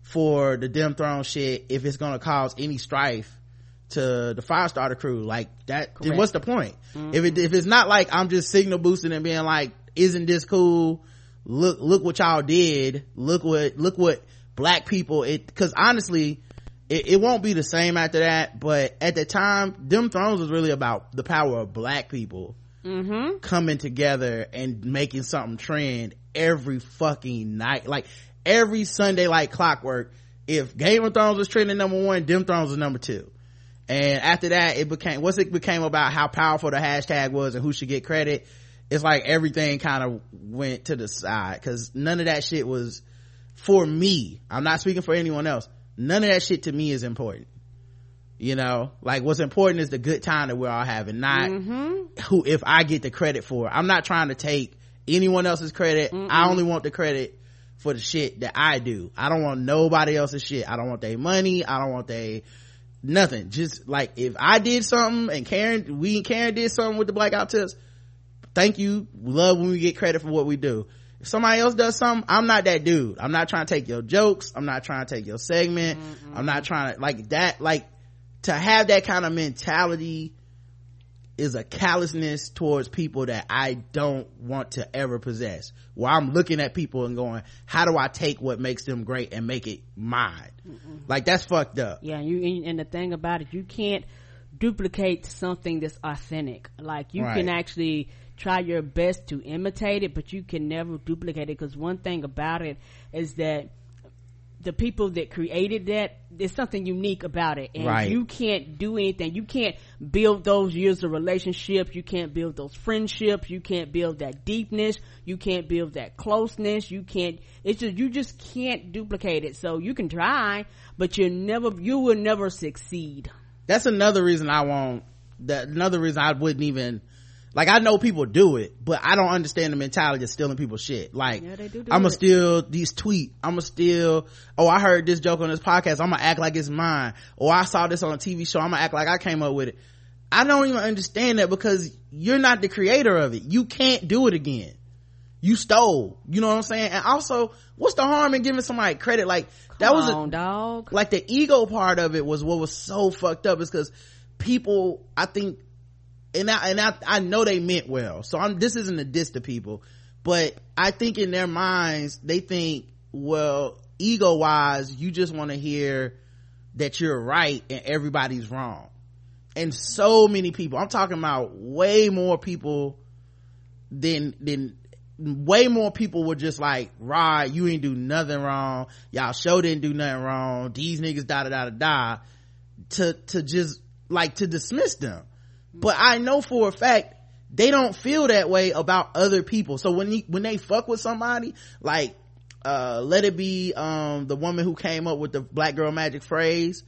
for the Dem Throne shit if it's gonna cause any strife to the firestarter crew. Like that what's the point? If it if it's not like i'm just signal boosting and being like isn't this cool? Look look what y'all did. Look what look what black people it because honestly it, it won't be the same after that but at the time Dem Thrones was really about the power of black people Mm-hmm. coming together and making something trend every fucking night. Like every sunday like clockwork if game of thrones was trending number one Dem Thrones was number two. And after that it became once it became about how powerful the hashtag was and who should get credit it's like everything kind of went to the side because none of that shit was for me. I'm not speaking for anyone else. None of that shit to me is important. You know? Like what's important is the good time that we're all having not Mm-hmm. who if i get the credit for it. i'm not trying to take anyone else's credit. I only want the credit for the shit that i do. I don't want nobody else's shit. I don't want their money. I don't want their nothing. Just like if i did something and karen we and karen did something with the Black Guy Tips thank you we love when we get credit for what we do if somebody else does something i'm not that dude i'm not trying to take your jokes i'm not trying to take your segment i'm not trying to like that like to have that kind of mentality is a callousness towards people that I don't want to ever possess. Where I'm looking at people and going, how do I take what makes them great and make it mine? Like that's fucked up. Yeah, you and- and the thing about it, you can't duplicate something that's authentic. Like you can actually try your best to imitate it, but you can never duplicate it. Because one thing about it is that the people that created that, there's something unique about it, and Right. you can't do anything. You can't build those years of relationship. You can't build those friendships. You can't build that deepness. You can't build that closeness. You can't. It's just you just can't duplicate it. So you can try, but you never. You will never succeed. That's another reason I won't, that another reason I wouldn't even, like I know people do it, but I don't understand the mentality of stealing people's shit. Like, Yeah, do do I'ma it. steal these tweet. I'ma steal, oh, I heard this joke on this podcast. I'ma act like it's mine. Or I saw this on a TV show. I'ma act like I came up with it. I don't even understand that because you're not the creator of it. You can't do it again. You stole. You know what I'm saying? And also, what's the harm in giving somebody credit? Like that Come was a dog. like the ego part of it was what was so fucked up is because people i think and I, and I, I know they meant well. So i'm this isn't a diss to people but i think in their minds they think well ego wise you just want to hear that you're right and everybody's wrong. And so many people i'm talking about way more people than than way more people were just like rod you ain't do nothing wrong. Y'all show didn't do nothing wrong. These niggas da da da da da to to just like to dismiss them but i know for a fact they don't feel that way about other people. So when he, when they fuck with somebody like uh let it be um the woman who came up with the black girl magic phrase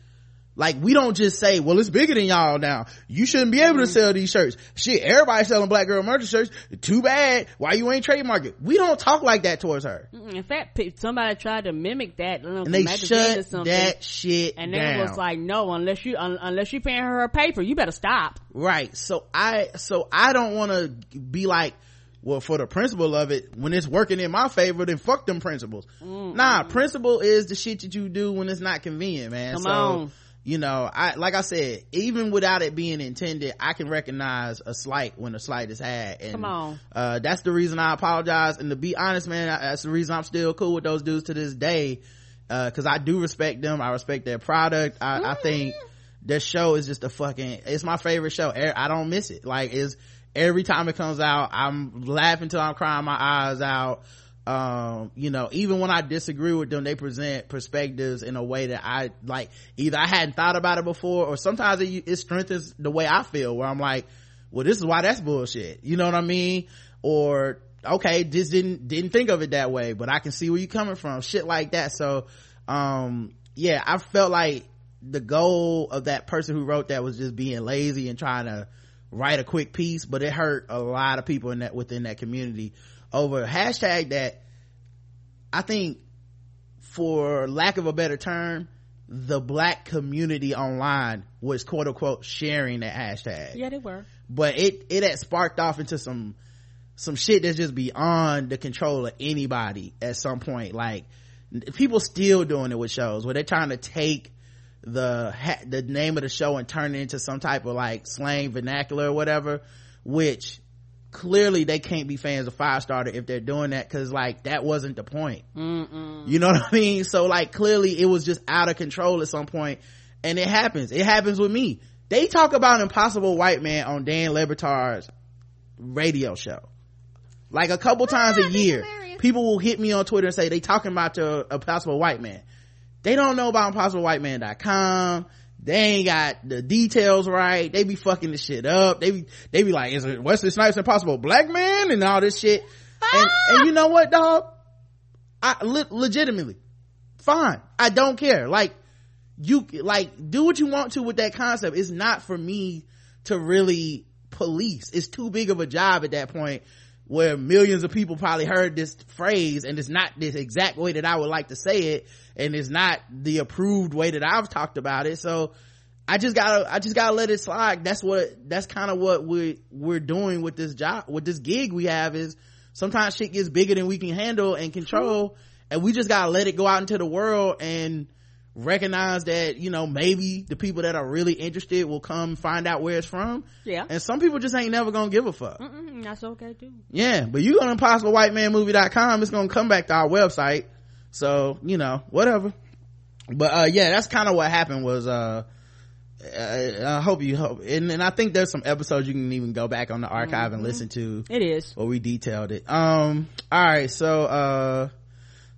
like we don't just say well it's bigger than y'all now. You shouldn't be able to mm-hmm. sell these shirts. Shit everybody selling black girl merch shirts. Too bad. Why you ain't trademark it we don't talk like that towards her. In fact, somebody tried to mimic that, and they shut that shit and then was like, "No, unless you un- unless you paying her a paper, you better stop." right. So i so i don't want to be like well for the principle of it when it's working in my favor then fuck them principles. Nah principle is the shit that you do when it's not convenient man. Come so on. You know i like i said even without it being intended i can recognize a slight when a slight is had. And Come on. uh that's the reason i apologize. And to be honest man that's the reason i'm still cool with those dudes to this day uh because i do respect them. I respect their product. I, I think their show is just a fucking it's my favorite show. I don't miss it. Like it's every time it comes out i'm laughing till i'm crying my eyes out um you know even when i disagree with them they present perspectives in a way that i like either i hadn't thought about it before or sometimes it, it strengthens the way i feel where i'm like well this is why that's bullshit. You know what i mean? Or okay just didn't didn't think of it that way but i can see where you're coming from shit like that. So um yeah i felt like the goal of that person who wrote that was just being lazy and trying to write a quick piece but it hurt a lot of people in that within that community over a hashtag that i think for lack of a better term the black community online was quote unquote sharing that hashtag Yeah, they were. but it it had sparked off into some some shit that's just beyond the control of anybody at some point like people still doing it with shows where they're trying to take the ha- the name of the show and turn it into some type of like slang vernacular or whatever which clearly they can't be fans of Firestarter if they're doing that because like that wasn't the point Mm-mm. you know what I mean? So like clearly it was just out of control at some point and it happens. It happens with me. They talk about Impossible White Man on Dan Le Batard's radio show. Like a couple times a year. People will hit me on Twitter and say they talking about the Impossible White Man. They don't know about ImpossibleWhiteMan.com. They ain't got the details right. They be fucking the shit up. They be, they be like, is it Wesley Snipes impossible black man and all this shit. And, ah! and you know what, dog? I le- legitimately fine. I don't care. Like you like do what you want to with that concept. It's not for me to really police. It's too big of a job at that point where millions of people probably heard this phrase and it's not this exact way that I would like to say it and it's not the approved way that I've talked about it. So I just gotta, I just gotta let it slide. That's what, that's kind of what we, we're doing with this job, with this gig we have is sometimes shit gets bigger than we can handle and control and we just gotta let it go out into the world and recognize that, you know, maybe the people that are really interested will come find out where it's from. Yeah. And some people just ain't never gonna give a fuck. Mm-mm, that's okay too. Yeah, but you go to impossiblewhitemanmovie.com, it's gonna come back to our website. So, you know, whatever. But, uh, yeah, that's kind of what happened was, uh, I, I hope you hope, and, and I think there's some episodes you can even go back on the archive and listen to. It is. Where we detailed it. Um, alright, so, uh,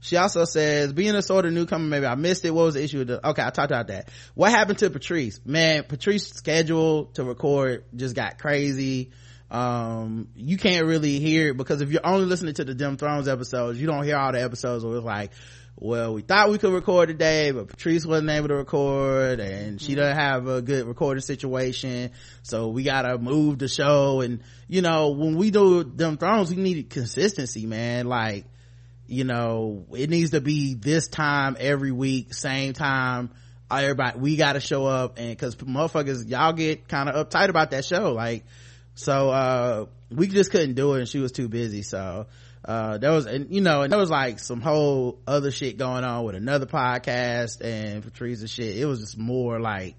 she also says, being a sort of newcomer, maybe I missed it. What was the issue with the, okay, I talked about that. What happened to Patrice? Man, Patrice's schedule to record just got crazy. Um, you can't really hear it because if you're only listening to the Dem Thrones episodes, you don't hear all the episodes where it's like, well, we thought we could record today, but Patrice wasn't able to record and she doesn't have a good recording situation. So we gotta move the show. And, you know, when we do Dem Thrones, we need consistency, man. Like, you know, it needs to be this time every week, same time everybody we gotta show up and because motherfuckers y'all get kind of uptight about that show like so uh we just couldn't do it and she was too busy so uh there was and you know and there was like some whole other shit going on with another podcast and patrice and shit it was just more like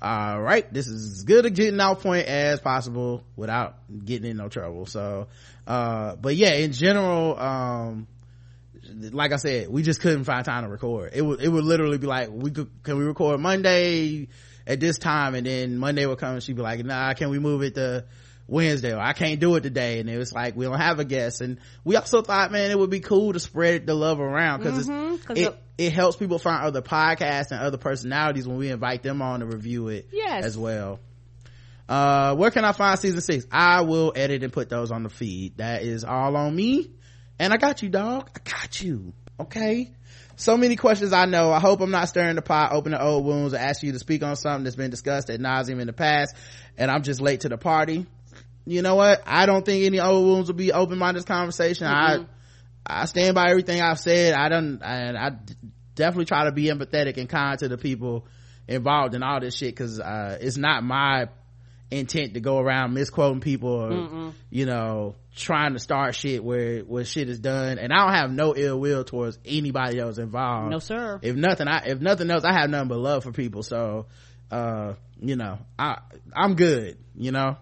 all right this is as good a getting out point as possible without getting in no trouble so uh but yeah in general um like I said, we just couldn't find time to record. It would, it would literally be like, we could, can we record Monday at this time? And then Monday would come and she'd be like, nah, can we move it to Wednesday? Or I can't do it today. And it was like, we don't have a guest. And we also thought, man, it would be cool to spread the love around because Mhm, 'cause it, it- it helps people find other podcasts and other personalities when we invite them on to review it Yes. as well. Uh, where can I find season six? I will edit and put those on the feed. That is all on me. And I got you, dog. I got you. Okay. So many questions I know. I hope I'm not stirring the pot, opening old wounds, or asking you to speak on something that's been discussed at nauseum in the past, and I'm just late to the party. You know what? I don't think any old wounds will be open minded conversation. Mhm. I I stand by everything I've said. I don't, and I definitely try to be empathetic and kind to the people involved in all this shit because uh, it's not my intent to go around misquoting people or Mm-mm. you know trying to start shit where where shit is done and i don't have no ill will towards anybody else involved No, sir. if nothing i if nothing else i have nothing but love for people so uh you know i i'm good you know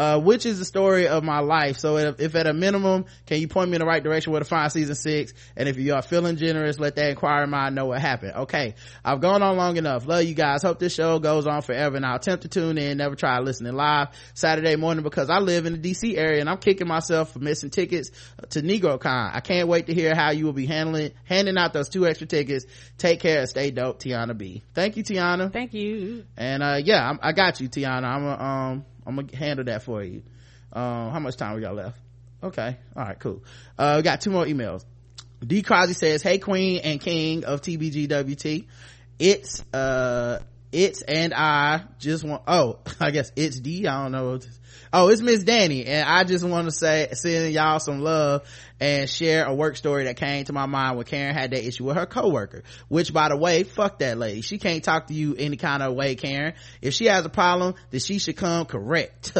uh, which is the story of my life. So if, if, at a minimum, can you point me in the right direction where to find season six? And if you are feeling generous, let that inquiry mind know what happened. Okay. I've gone on long enough. Love you guys. Hope this show goes on forever and I'll attempt to tune in. Never try listening live Saturday morning because I live in the DC area and I'm kicking myself for missing tickets to NegroCon. I can't wait to hear how you will be handling, handing out those two extra tickets. Take care and stay dope, Tiana B. Thank you, Tiana. Thank you. And, uh, yeah, I'm, I got you, Tiana. I'm, uh, um, I'm gonna handle that for you. Um, how much time we got left? Okay. All right, cool. Uh, we got two more emails. D. Crosby says, Hey, Queen and King of TBGWT. It's, uh, it's and I just want, oh, [laughs] I guess it's D. I don't know. Oh, it's Miss Danny. And I just want to say, send y'all some love and share a work story that came to my mind when Karen had that issue with her coworker. Which, by the way, fuck that lady. She can't talk to you any kind of way, Karen. If she has a problem, then she should come correct.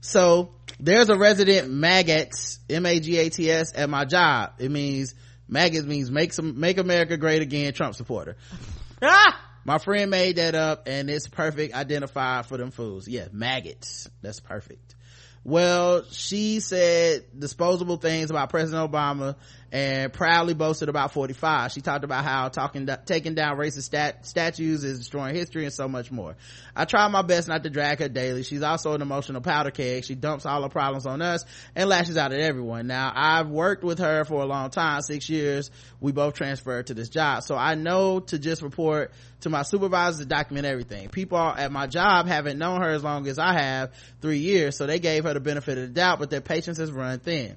So there's a resident MAGATS, M-A-G-A-T-S at my job. It means MAGATS means make some, make America great again, Trump supporter. [laughs] ah! My friend made that up and it's perfect identifier for them fools. Yeah, MAGATS. That's perfect. Well, she said disposable things about President Obama and proudly boasted about 45. She talked about how talking, taking down racist stat, statues is destroying history and so much more. I try my best not to drag her daily. She's also an emotional powder keg. She dumps all her problems on us and lashes out at everyone. Now, I've worked with her for a long time, six years. We both transferred to this job. So I know to just report to my supervisors to document everything. People at my job haven't known her as long as I have, three years, so they gave her the benefit of the doubt, but their patience has run thin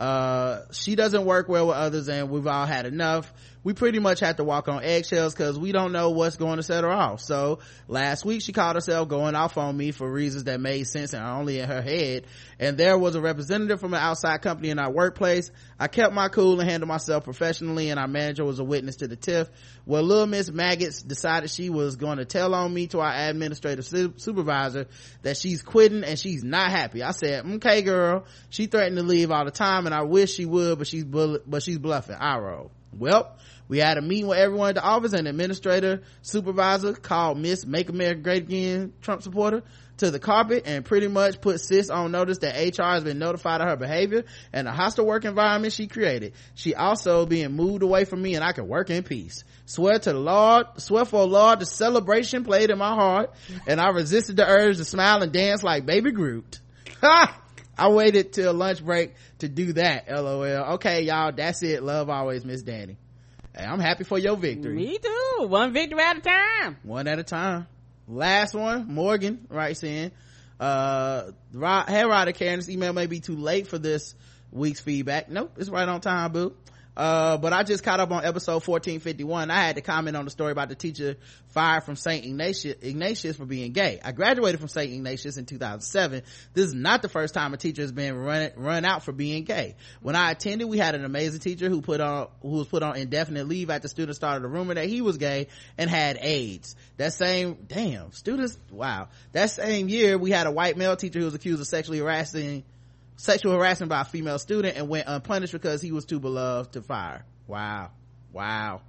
uh she doesn't work well with others and we've all had enough we pretty much have to walk on eggshells because we don't know what's going to set her off. So last week she called herself going off on me for reasons that made sense and only in her head. And there was a representative from an outside company in our workplace. I kept my cool and handled myself professionally and our manager was a witness to the tiff. Well little miss MAGATS decided she was going to tell on me to our administrative su- supervisor that she's quitting and she's not happy. I said okay girl. She threatened to leave all the time and i wish she would but she's but she's bluffing. I roll well we had a meeting with everyone at the office. And administrator supervisor called miss make america great again trump supporter to the carpet and pretty much put sis on notice that hr has been notified of her behavior and the hostile work environment she created. She also being moved away from me and i can work in peace. Swear to the lord swear for lord the celebration played in my heart and i resisted the urge to smile and dance like baby groot. Ha I waited till lunch break to do that. LOL. Okay, y'all. That's it. Love always, Miss Danny. Hey, I'm happy for your victory. Me too. One victory at a time. One at a time. Last one, Morgan writes in, uh, hey Ryder Karen, this email may be too late for this week's feedback. Nope, it's right on time, boo. Uh, but I just caught up on episode 1451. I had to comment on the story about the teacher fired from St. Ignatius, Ignatius for being gay. I graduated from St. Ignatius in 2007. This is not the first time a teacher has been run, run out for being gay. When I attended, we had an amazing teacher who put on, who was put on indefinite leave after students started a rumor that he was gay and had AIDS. That same, damn, students, wow. That same year, we had a white male teacher who was accused of sexually harassing sexual harassment by a female student and went unpunished because he was too beloved to fire. Wow. Wow.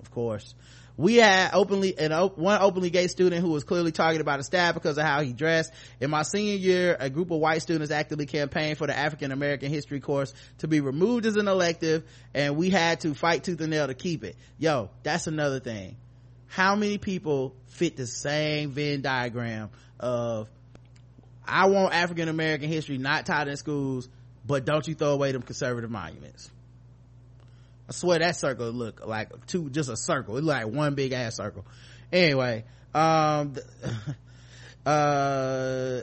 Of course. We had openly, and one openly gay student who was clearly targeted by the staff because of how he dressed. In my senior year, a group of white students actively campaigned for the African American history course to be removed as an elective and we had to fight tooth and nail to keep it. Yo, that's another thing. How many people fit the same Venn diagram of I want African American history not taught in schools, but don't you throw away them conservative monuments. I swear that circle look like two, just a circle. It look like one big ass circle. Anyway, um, [laughs] uh,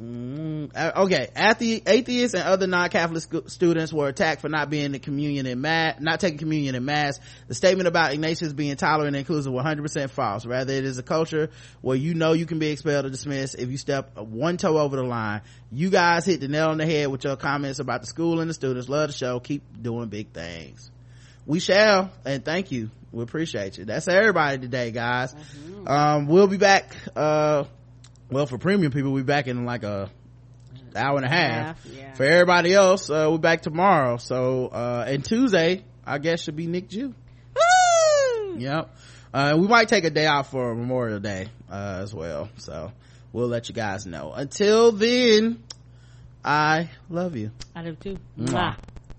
Mm, uh, okay, atheists and other non-Catholic sc- students were attacked for not being in communion in mass, not taking communion in mass. The statement about Ignatius being tolerant and inclusive 100% false. Rather, it is a culture where you know you can be expelled or dismissed if you step one toe over the line. You guys hit the nail on the head with your comments about the school and the students. Love the show. Keep doing big things. We shall, and thank you. We appreciate you. That's everybody today, guys. Mm-hmm. Um, we'll be back, uh, well for premium people we back in like a hour and a half, yeah. for everybody else uh, we're back tomorrow so uh and tuesday i guess should be nick jew Woo! yep uh, we might take a day off for memorial day uh, as well so we'll let you guys know until then i love you i do too Mwah. Mwah.